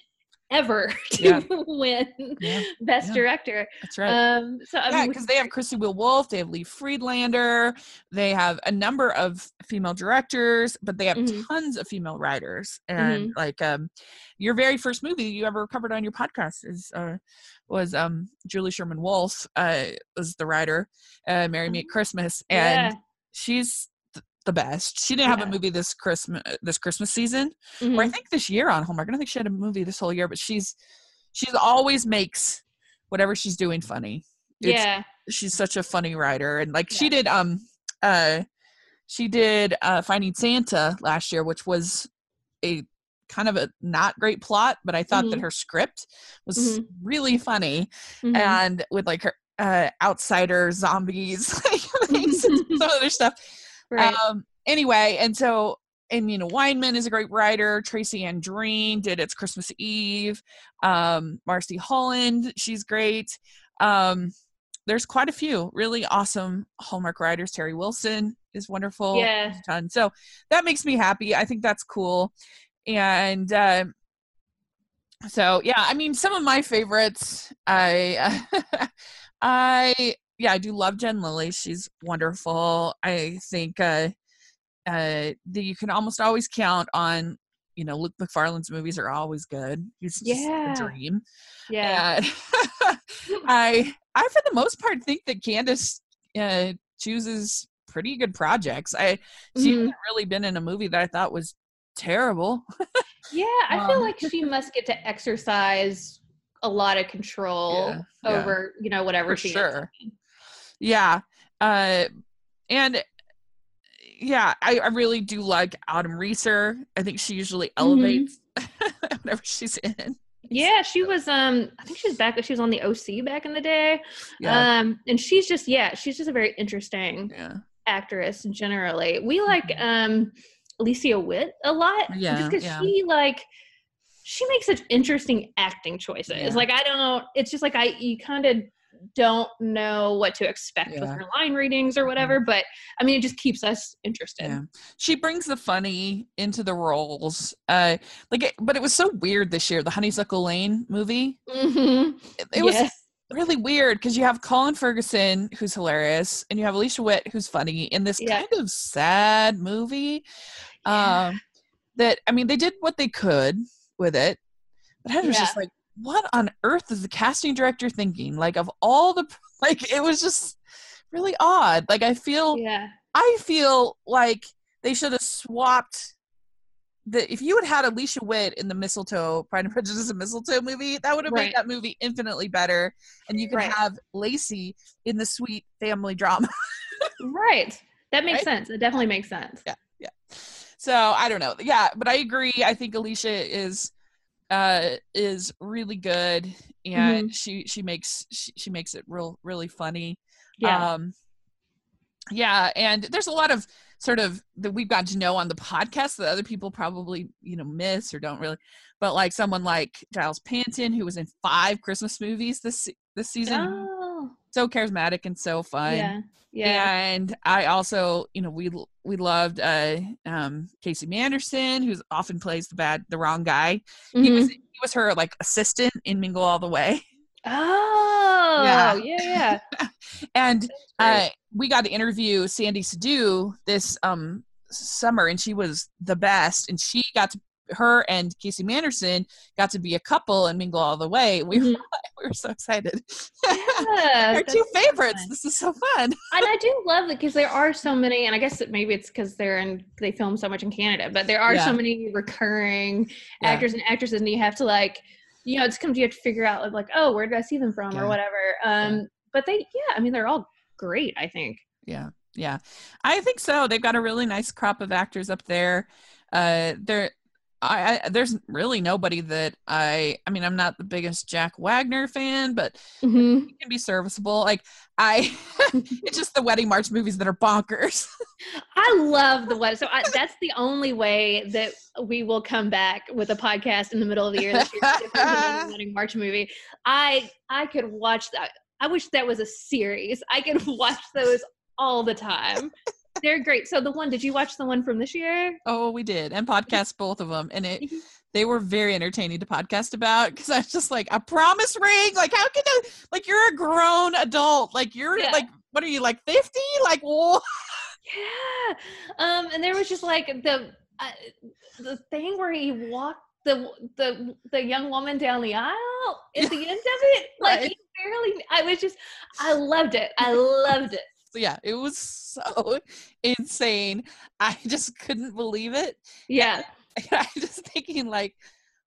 ever to Yeah. win Yeah, Best yeah. Director. that's right Um, so yeah, because they have Christie Will Wolf, they have Lee Friedlander, they have a number of female directors, but they have Mhm. tons of female writers. And like um, your very first movie you ever covered on your podcast is uh, was um, Julie Sherman Wolfe uh, was the writer, uh, "Marry Me at Christmas," and she's the best. She didn't have Yeah. a movie this Christmas this Christmas season, or I Mhm. think this year on Hallmark. I don't think she had a movie this whole year, but she's she's always makes whatever she's doing funny. It's- yeah. she's such a funny writer and like she did um uh she did uh finding santa last year which was a kind of a not great plot but i thought that Mhm. her script was Mhm. really funny Mhm. and with like her uh outsider zombies like, things some other stuff right. um anyway and so and you know Weinman is a great writer. Tracy Andreen did It's Christmas Eve. Um, Marcy Holland, she's great. Um, there's quite a few really awesome Hallmark writers. Terry Wilson is wonderful. Yeah. Ton. So that makes me happy. I think that's cool. And uh, so yeah, I mean, some of my favorites, I, I yeah, I do love Jen Lilley. She's wonderful. I think uh, uh, that you can almost always count on. You know, Luke Macfarlane's movies are always good. He's just Yeah. a dream. yeah. I, I for the most part think that Candace uh, chooses pretty good projects. I she Mhm. hasn't really been in a movie that I thought was terrible. Yeah, I feel Um, like she must get to exercise a lot of control Yeah, yeah. over, you know, whatever For she sure. in. Yeah. Uh and yeah, I, I really do like Autumn Reeser. I think she usually Mm-hmm. elevates whenever she's in. Yeah, she was um I think she was back she was on the OC back in the day. Yeah. Um and she's just yeah, she's just a very interesting yeah. actress generally. We like Mhm. um Alicia Witt a lot Yeah, just cuz yeah. she like she makes such interesting acting choices. Yeah. Like I don't it's just like I you kind of don't know what to expect with her line readings or whatever, but I mean it just keeps us interested. Yeah. She brings the funny into the roles. Uh like it, but it was so weird this year, the Honeysuckle Lane movie. Mhm. It, it was Yes. really weird because you have Colin Ferguson who's hilarious and you have Alicia Witt who's funny in this Yeah. kind of sad movie. Yeah. Um that I mean they did what they could with it. But I was Yeah. just like, what on earth is the casting director thinking? Like of all the like it was just really odd. Like I feel yeah. I feel like they should have swapped the if you had had Alicia Witt in the Mistletoe Pride and Prejudice and Mistletoe movie, that would have Right. made that movie infinitely better. And you could Right. have Lacey in the sweet family drama. Right. That makes Right? sense. It definitely makes sense. Yeah. Yeah. So I don't know. Yeah, but I agree. I think Alicia is uh, is really good, and mm-hmm. she she makes she, she makes it real really funny. Yeah. Um, yeah, and there's a lot of sort of that we've got to know on the podcast that other people probably you know miss or don't really but like someone like giles panton who was in five christmas movies this this season oh. So charismatic and so fun yeah yeah and i also you know we we loved uh um casey manderson who often plays the bad the wrong guy mm-hmm. he was he was her like assistant in mingle all the way Oh, yeah, yeah. yeah. and uh, we got to interview Sandy Sidhu this um summer, and she was the best. And she got to her and Casey Manderson got to be a couple and mingle all the way. We mm-hmm. were we were so excited. Yeah, our two favorites. Fun. This is so fun. and I do love it because there are so many, and I guess maybe it's because they're in they film so much in Canada, but there are yeah. so many recurring yeah. actors and actresses, and you have to like you know, it's comes you have to figure out like, oh, where did I see them from or whatever. Um, but they, yeah, I mean, they're all great. I think. Yeah, yeah, I think so. They've got a really nice crop of actors up there. Uh, they're I, I, there's really nobody that I I mean I'm not the biggest Jack Wagner fan, but mm-hmm. can be serviceable. Like I, it's just the wedding march movies that are bonkers. I love the wedding. So I, that's the only way that we will come back with a podcast in the middle of the year. This year the wedding march movie. I I could watch that. I wish that was a series. I could watch those all the time they're great. So the one, did you watch the one from this year? Oh, we did, and podcast both of them, and it. They were very entertaining to podcast about because I was just like a promise ring. Like, how can you? Like, you're a grown adult. Like, you're yeah. like, what are you like, fifty? Like, whoa. Yeah. Um, and there was just like the uh, the thing where he walked the the the young woman down the aisle at the end of it. Like, right. he barely. I was just, I loved it. I loved it yeah, it was so insane. I just couldn't believe it. Yeah. And I just thinking like,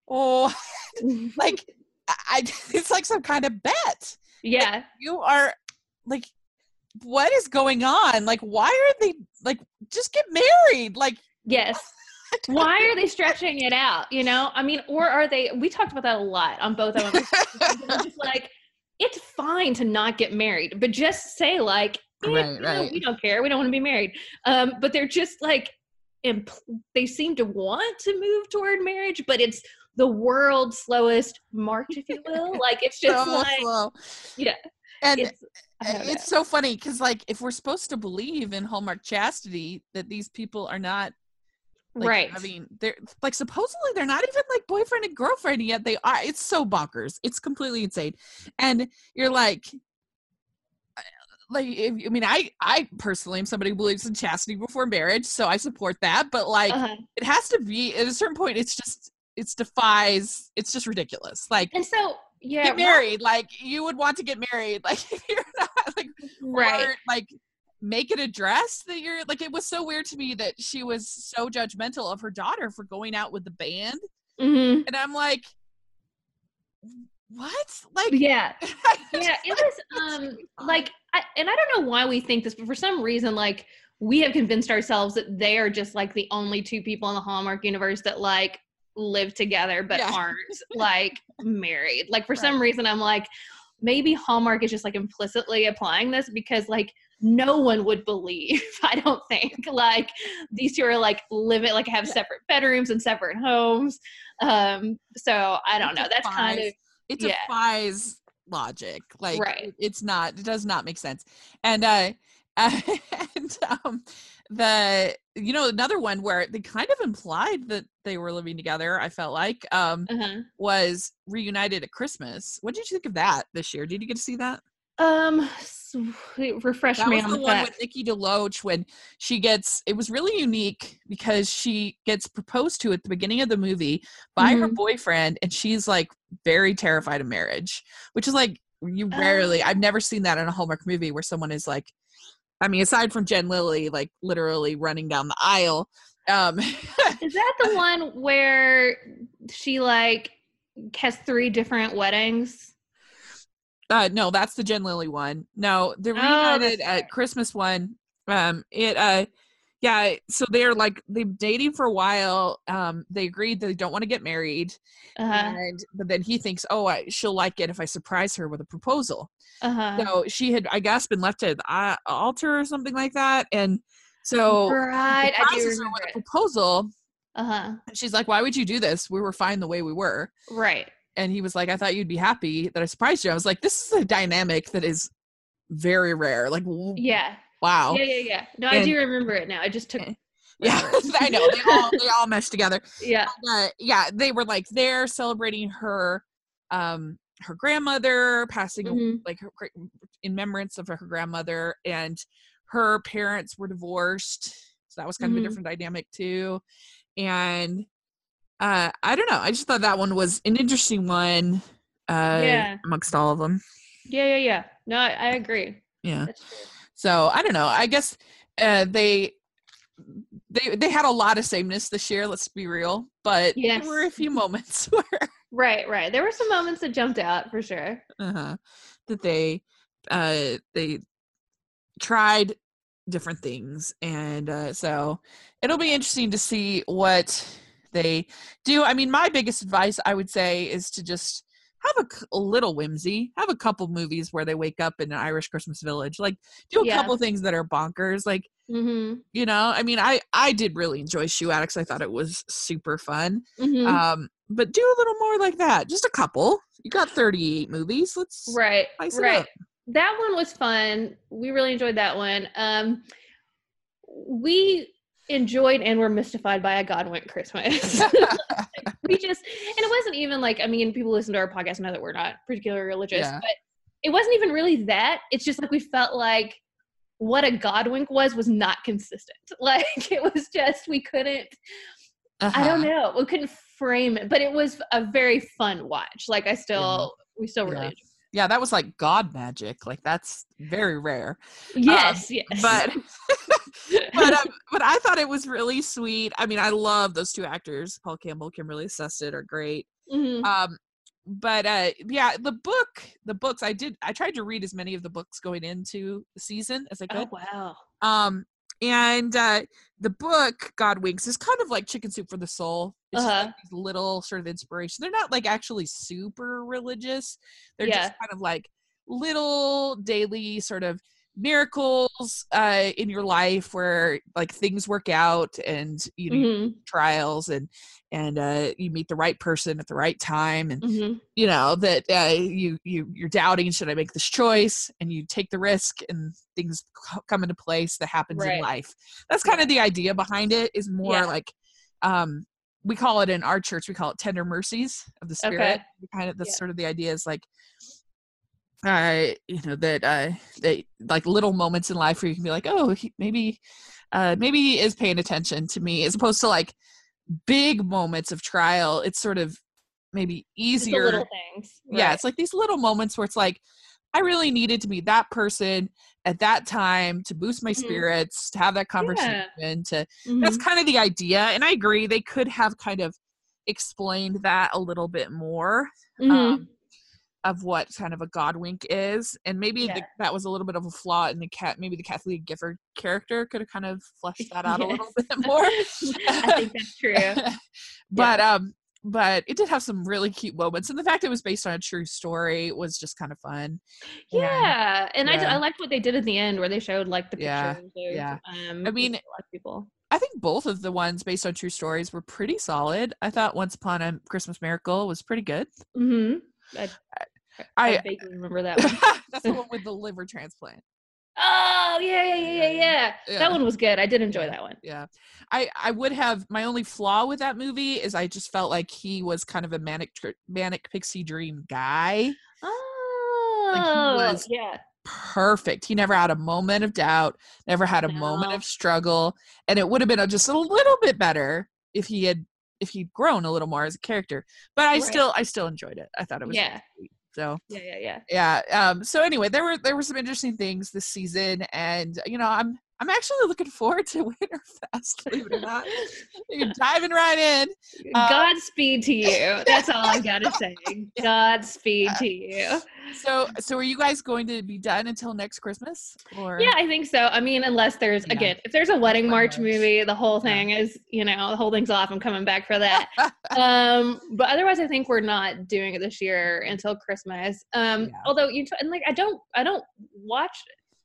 oh, like I, it's like some kind of bet. Yeah. Like, you are like, what is going on? Like, why are they like, just get married? Like, yes. why are they stretching it out? You know, I mean, or are they? We talked about that a lot on both of them. just like, it's fine to not get married, but just say like, right, right. we don't care. We don't want to be married. Um, but they're just like, imp- they seem to want to move toward marriage, but it's the world's slowest march, if you will. like it's just so like, slow. yeah. And it's, it's so funny because, like, if we're supposed to believe in Hallmark chastity, that these people are not like, right. I mean, they're like supposedly they're not even like boyfriend and girlfriend yet. They are. It's so bonkers. It's completely insane. And you're like, like i mean i i personally am somebody who believes in chastity before marriage so i support that but like uh-huh. it has to be at a certain point it's just it's defies it's just ridiculous like and so yeah get married right. like you would want to get married like if you're not like right or, like make it a dress that you're like it was so weird to me that she was so judgmental of her daughter for going out with the band mm-hmm. and i'm like what? Like yeah. Yeah it was um like I, and i don't know why we think this but for some reason like we have convinced ourselves that they are just like the only two people in the hallmark universe that like live together but yeah. aren't like married. Like for right. some reason i'm like maybe hallmark is just like implicitly applying this because like no one would believe i don't think like these two are like live it like have separate bedrooms and separate homes. Um so i don't know. That's kind of it defies yeah. logic. Like right. it's not it does not make sense. And uh and um the you know another one where they kind of implied that they were living together i felt like um uh-huh. was reunited at christmas what did you think of that this year did you get to see that um, refresh that me was on the one with Nikki DeLoach when she gets. It was really unique because she gets proposed to at the beginning of the movie by mm-hmm. her boyfriend, and she's like very terrified of marriage, which is like you rarely. Uh, I've never seen that in a Hallmark movie where someone is like. I mean, aside from Jen Lilley, like literally running down the aisle. Um, is that the one where she like has three different weddings? Uh, no, that's the Jen Lilley one. No, the oh, reunited oh, at Christmas one. Um, it uh, yeah so they're like they've dating for a while um they agreed that they don't want to get married Uh-huh. and but then he thinks oh I, she'll like it if i surprise her with a proposal Uh-huh. so she had i guess been left at the uh, altar or something like that and so right. I do surprises her remember with a proposal Uh-huh. and she's like why would you do this we were fine the way we were Right. And he was like i thought you'd be happy that i surprised you i was like this is a dynamic that is very rare like Yeah. wow Yeah, yeah, yeah. No, I do remember it now. I just took yeah i know they all they all meshed together Yeah. uh, yeah, they were like there celebrating her, um, her grandmother passing Mhm. like her, in remembrance of her grandmother, and her parents were divorced, so that was kind of Mhm. a different dynamic too. And uh, I don't know, I just thought that one was an interesting one, uh, Yeah. amongst all of them. Yeah, yeah, yeah. No, I, I agree. Yeah. So I don't know. I guess uh, they they they had a lot of sameness this year. Let's be real, but there were a few moments where Right, right. There were some moments that jumped out for sure. uh-huh, that they uh they tried different things and uh so it'll be interesting to see what they do i mean my biggest advice i would say is to just have a, c- a little whimsy have a couple movies where they wake up in an irish christmas village like do a Yeah. couple things that are bonkers like Mm-hmm. you know i mean i i did really enjoy shoe addicts i thought it was super fun Mm-hmm. um but do a little more like that just a couple you got 38 movies let's right, right. That one was fun. We really enjoyed that one. Um, we enjoyed and were mystified by a God Godwink Christmas. we just, and it wasn't even like, I mean, people listen to our podcast know that we're not particularly religious, Yeah. but it wasn't even really that. It's just like we felt like what a Godwink was was not consistent. Like it was just we couldn't. I don't Uh-huh. know. We couldn't frame it, but it was a very fun watch. Like I still, we still really. Yeah. Yeah that was like god magic like that's very rare. Yes, yes. but but um, but i thought it was really sweet i mean i love those two actors paul campbell kimberley sustad are great Mhm. um but uh yeah the book the books i did i tried to read as many of the books going into the season as i could. oh wow. um and uh the book god winks is kind of like chicken soup for the soul it's Uh-huh. like little sort of inspiration they're not like actually super religious they're Yeah. just kind of like little daily sort of miracles uh in your life where like things work out and you know Mhm, trials and and uh you meet the right person at the right time and mhm. you know that uh, you you you're doubting should i make this choice and you take the risk and things come into place that happens in life that's kind of the idea behind it is more Yeah. like um we call it in our church we call it tender mercies of the spirit Okay. kind of that's Yeah. sort of the idea is like uh you know that uh that like little moments in life where you can be like oh he, maybe uh maybe he is paying attention to me as opposed to like big moments of trial it's sort of maybe easier little things. yeah it's like these little moments where it's like i really needed to be that person at that time to boost my Mhm. spirits to have that conversation to that's Mhm. kind of the idea and i agree they could have kind of explained that a little bit more Mhm. um, of what kind of a god wink is and maybe the, that was a little bit of a flaw in the cat maybe the kathie lee gifford character could have kind of fleshed that out a little bit more I think that's true. but um but it did have some really cute moments and the fact it was based on a true story was just kind of fun Yeah, and I, d- yeah. I liked what they did at the end where they showed like the Yeah. Of, yeah. Um, I mean, a lot of people. I think both of the ones based on true stories were pretty solid. I thought Once Upon a Christmas Miracle was pretty good. hmm I, I, I vaguely remember that one. that's the one with the liver transplant. Oh yeah, yeah, yeah, yeah, Yeah. That one was good. I did enjoy that one. Yeah. I I would have my only flaw with that movie is I just felt like he was kind of a manic manic pixie dream guy. Oh, was- yeah. Perfect. He never had a moment of doubt, never had a moment of struggle, and it would have been a, just a little bit better if he had if he'd grown a little more as a character. But I Right. still I still enjoyed it. I thought it was Yeah. sweet. So Yeah, yeah, yeah. yeah um so anyway there were there were some interesting things this season and you know i'm I'm actually looking forward to Winterfest, believe it or not. You're diving right in. Uh, Godspeed to you. That's all I gotta say. Godspeed to you. So, so are you guys going to be done until next Christmas? Or Yeah, I think so. I mean, unless there's Yeah. again, if there's a wedding march movie, the whole thing is, you know, the whole thing's off. I'm coming back for that. um, but otherwise, I think we're not doing it this year until Christmas. Um, Yeah. although you t- and like I don't, I don't watch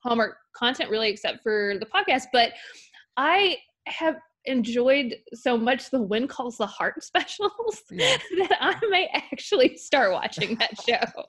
Hallmark content really except for the podcast, but I have enjoyed so much the When Calls the Heart specials Yeah. that I may actually start watching that show.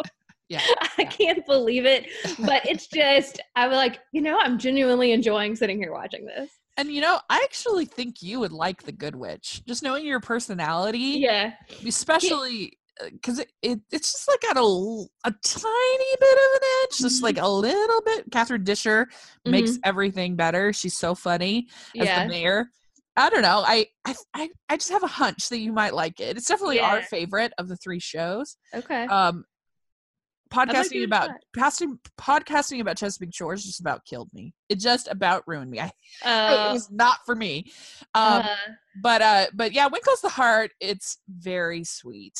Yeah. I Yeah. can't believe it, but it's just I'm like, you know, I'm genuinely enjoying sitting here watching this. And you know, I actually think you would like the Good Witch. Just knowing your personality, Yeah, especially because it, it it's just like got a, a tiny bit of an edge, just like a little bit. Catherine Disher makes everything better. She's so funny as yeah, the mayor. I don't know. I, I I just have a hunch that you might like it. It's definitely our favorite of the three shows. okay. Um, podcasting a about shot. podcasting about Chesapeake Shores just about killed me. It just about ruined me. I, it Uh, was not for me. Um, uh, but uh, but yeah, When Calls the Heart. It's very sweet,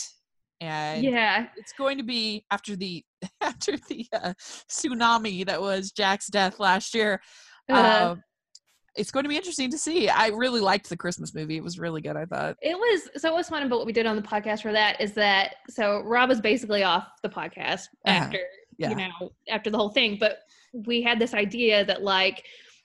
and yeah, it's going to be after the after the uh, tsunami that was Jack's death last year. uh, um, it's going to be interesting to see. I really liked the Christmas movie. It was really good. I thought. it was so it was fun. But what we did on the podcast for that is that so Rob was basically off the podcast Uh-huh. after Yeah. you know after the whole thing. But we had this idea that like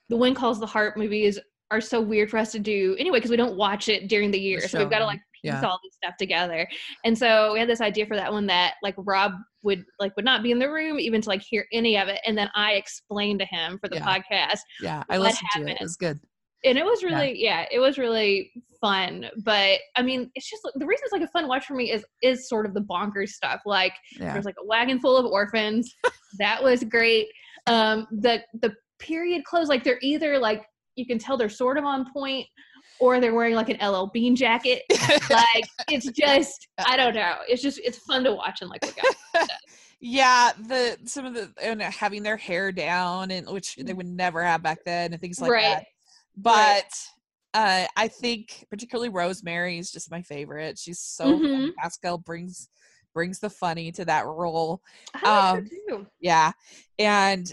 the When Calls the Heart movies are so weird for us to do anyway because we don't watch it during the year, so we've got to like yeah. all this stuff together. And so we had this idea for that one that like Rob would like would not be in the room even to like hear any of it, and then I explained to him for the Yeah. podcast, Yeah, I listened to it. It was good. and it was Yeah. really yeah. it was really fun. But I mean, it's just the reason it's like a fun watch for me is is sort of the bonkers stuff. Like Yeah, there's like a wagon full of orphans. that was great. Um, the the period clothes, like they're either like you can tell they're sort of on point, or they're wearing like an LL Bean jacket. like it's just I don't know. It's just it's fun to watch and like look at. yeah. The some of the and having their hair down and which they would never have back then and things like. Right. that. But uh, I think particularly Rosemary is just my favorite. She's so funny. Mhm. Pascale brings brings the funny to that role. I like Um, her too. Yeah, and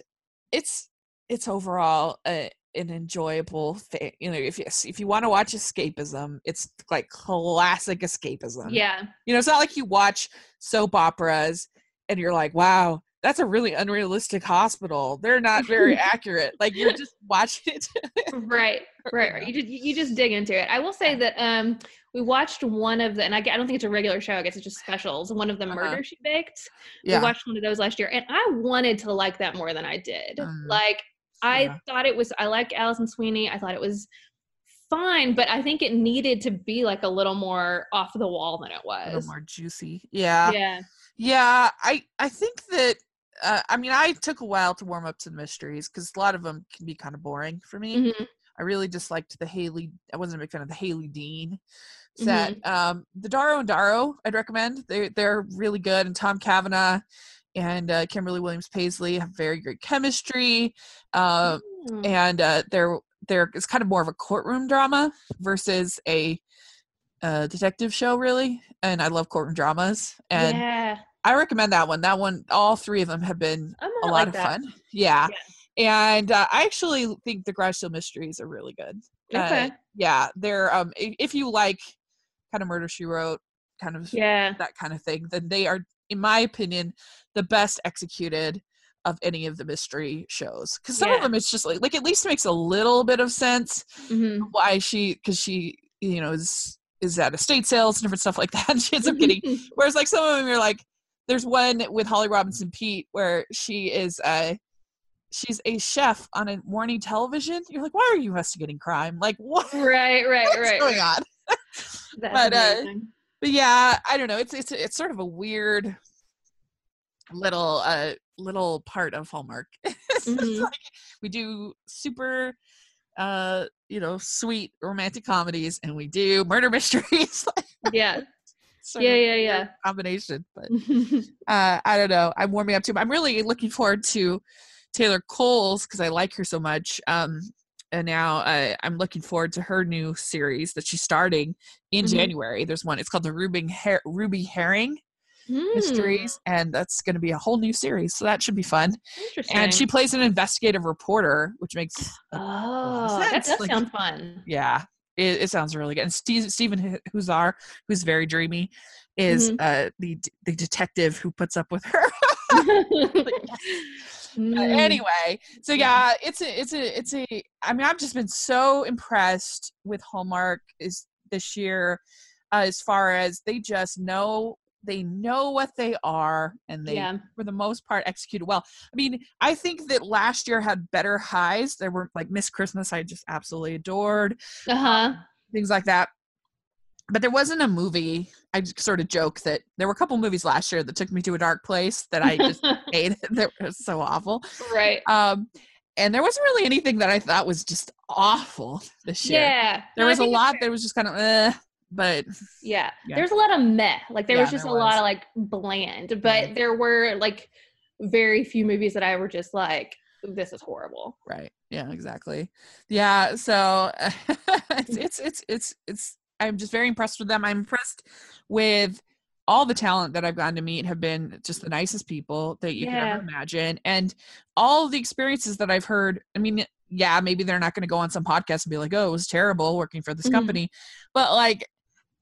it's it's overall a, an enjoyable. thing. you know, if you if you want to watch escapism, it's like classic escapism. Yeah. You know, it's not like you watch soap operas and you're like, wow, that's a really unrealistic hospital. They're not very accurate. Like you're just watching it. right right right you just you just dig into it i will say that um we watched one of the and I, I don't think it's a regular show i guess it's just specials one of the Uh-huh. murder she baked yeah. we watched one of those last year and i wanted to like that more than i did Mm. like i Yeah. thought it was i like alison sweeney i thought it was fine but i think it needed to be like a little more off the wall than it a little was more juicy. Yeah. yeah Yeah, I I think that uh, I mean I took a while to warm up to the mysteries because a lot of them can be kind of boring for me. Mhm. I really disliked the Hailey. I wasn't a big fan of the Hailey Dean Mm-hmm. set. Um, the Darrow and Darrow, I'd recommend. They they're really good, and Tom Cavanagh and uh, Kimberly Williams Paisley have very great chemistry. Uh, Mm. and uh, they're they're it's kind of more of a courtroom drama versus a uh, detective show, really. And I love courtroom dramas, and yeah I recommend that one. That one, all three of them have been a lot like of that. fun. Yeah. And uh, I actually think the Garage Sale Mysteries are really good. Uh, okay yeah, they're um if you like kind of Murder She Wrote, kind of yeah that kind of thing, then they are, in my opinion, the best executed of any of the mystery shows. Because some of them, it's just like like at least makes a little bit of sense hmm why she because she you know is is at estate sales and different stuff like that. And she ends up getting Whereas like some of them you're like, there's one with Holly Robinson Peete where she is a she's a chef on a morning television. You're like, why are you investigating crime? Like what right right what's right going on? That's But, uh, amazing. But yeah, I don't know. It's it's it's sort of a weird little uh little part of Hallmark. Mhm. like we do super uh you know sweet romantic comedies and we do murder mysteries. yeah yeah yeah yeah combination but uh, I don't know. I'm warming up to. I'm really looking forward to Taylor Coles because I like her so much. Um, and now uh, I'm looking forward to her new series that she's starting in Mhm. January. There's one. It's called the Ruby Her- Ruby Herring Hmm, Mysteries, and that's going to be a whole new series. So that should be fun. Interesting. And she plays an investigative reporter, which makes Oh, that sense, does like- sound fun. yeah, it, it sounds really good. And Steve, Stephen Hu- Huszar, who's very dreamy, is Mhm. uh, the the detective who puts up with her. Mm, Uh, anyway, so yeah, it's a it's a it's a. I mean, I've just been so impressed with Hallmark is this year, uh, as far as they just know they know what they are and they yeah. for the most part executed well. I mean, I think that last year had better highs. There were like Miss Christmas, I just absolutely adored Uh huh. things like that. But there wasn't a movie. I sort of joke that there were a couple movies last year that took me to a dark place that I just hated. That was so awful. right. Um, and there wasn't really anything that I thought was just awful this year. Yeah. There No, was a lot that was just kind of, eh, but Yeah. Yeah. There's a lot of meh. Like there Yeah, was just there a lot of like bland, but Mhm. there were like very few movies that I were just like, this is horrible. right, yeah, exactly, yeah. So it's, it's it's it's it's. I'm just very impressed with them. I'm impressed with all the talent that I've gotten to meet have been just the nicest people that you could Yeah. ever imagine, and all the experiences that I've heard. I mean, yeah, maybe they're not going to go on some podcast and be like, "Oh, it was terrible working for this Mhm. company," but like,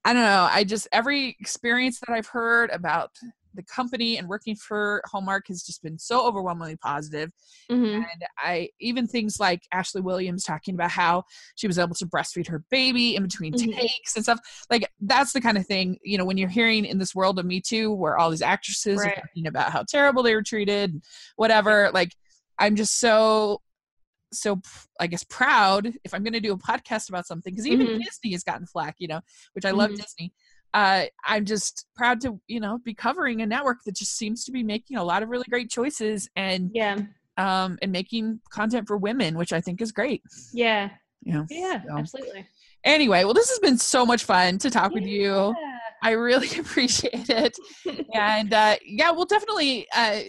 I don't know. I just every experience that I've heard about the company and working for Hallmark has just been so overwhelmingly positive. Mhm. And I even things like Ashley Williams talking about how she was able to breastfeed her baby in between Mhm. takes and stuff. Like that's the kind of thing, you know, when you're hearing in this world of Me Too where all these actresses Right. are talking about how terrible they were treated, whatever. Like I'm just so so I guess proud if I'm going to do a podcast about something because even Mhm. Disney has gotten flack, you know, which I love Mhm. Disney. Uh, I'm just proud to you know be covering a network that just seems to be making a lot of really great choices and Yeah. um, and making content for women, which I think is great. Yeah. Know. Yeah. So, Absolutely. Anyway, well, this has been so much fun to talk with you. Yeah. I really appreciate it, and uh, yeah, we'll definitely uh,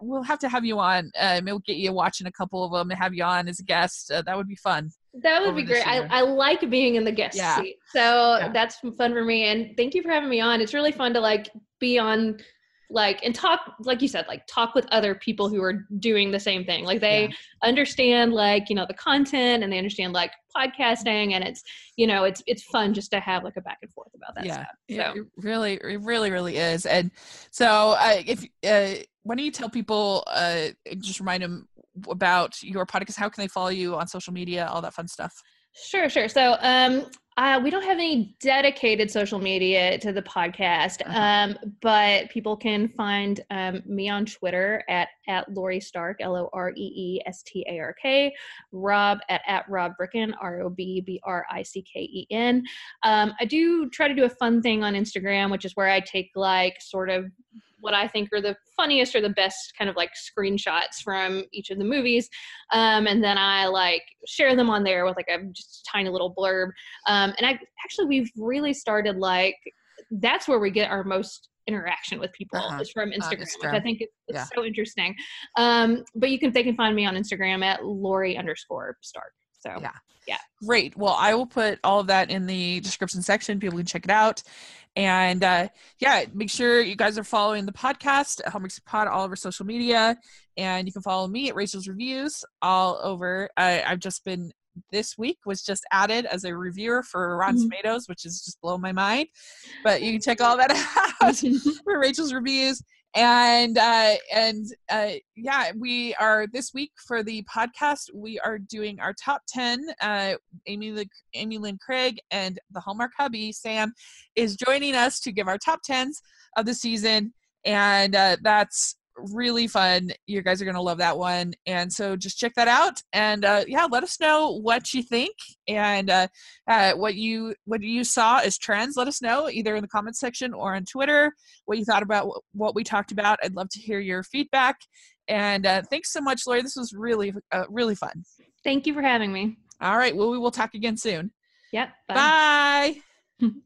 we'll have to have you on. Uh, we'll get you watching a couple of them and have you on as a guest. Uh, that would be fun. That would be great. I. I like being in the guest Yeah. seat. So Yeah. that's fun for me. And thank you for having me on. It's really fun to like be on like and talk like you said like talk with other people who are doing the same thing like they Yeah. understand like you know the content and they understand like podcasting and it's you know it's it's fun just to have like a back and forth about that yeah, stuff yeah, so it really, it really, really is. And so, uh, if uh, why don't you tell people, uh, just remind them about your podcast? How can they follow you on social media? All that fun stuff. Sure, sure. So, um, uh, we don't have any dedicated social media to the podcast, Uh-huh. um, but people can find um, me on Twitter at at Loree Stark, L O R E E S T A R K, Rob at at Rob Bricken, R O B B R I C K E N. Um, I do try to do a fun thing on Instagram, which is where I take like sort of what I think are the funniest or the best kind of like screenshots from each of the movies um, and then I like share them on there with like a just tiny little blurb. Um, and I actually we've really started like that's where we get our most interaction with people Uh-huh. is from Instagram, which I think is, is Yeah. so interesting. Um, but you can they can find me on Instagram at Loree underscore Stark. So yeah. Yeah. Great. Well, I will put all of that in the description section. People can check it out. And uh, yeah, make sure you guys are following the podcast at Hallmark Pod all over social media. And you can follow me at Rachel's Reviews all over. I, I've just been this week was just added as a reviewer for Rotten Mhm. Tomatoes, which is just blown my mind. But you can check all that out for Rachel's reviews. And uh, and uh, yeah, we are this week for the podcast. We are doing our top ten. Uh, Amy Lynn, Amy Lynn Craig and the Hallmark hubby Sam is joining us to give our top tens of the season, and uh, that's really fun. You guys are gonna love that one, and so just check that out. And uh, yeah, let us know what you think and uh, uh, what you what you saw as trends. Let us know either in the comments section or on Twitter what you thought about what, what we talked about. I'd love to hear your feedback. And uh, thanks so much, Loree. This was really uh, really fun. Thank you for having me. All right. Well, we will talk again soon. Yep. Bye. Bye.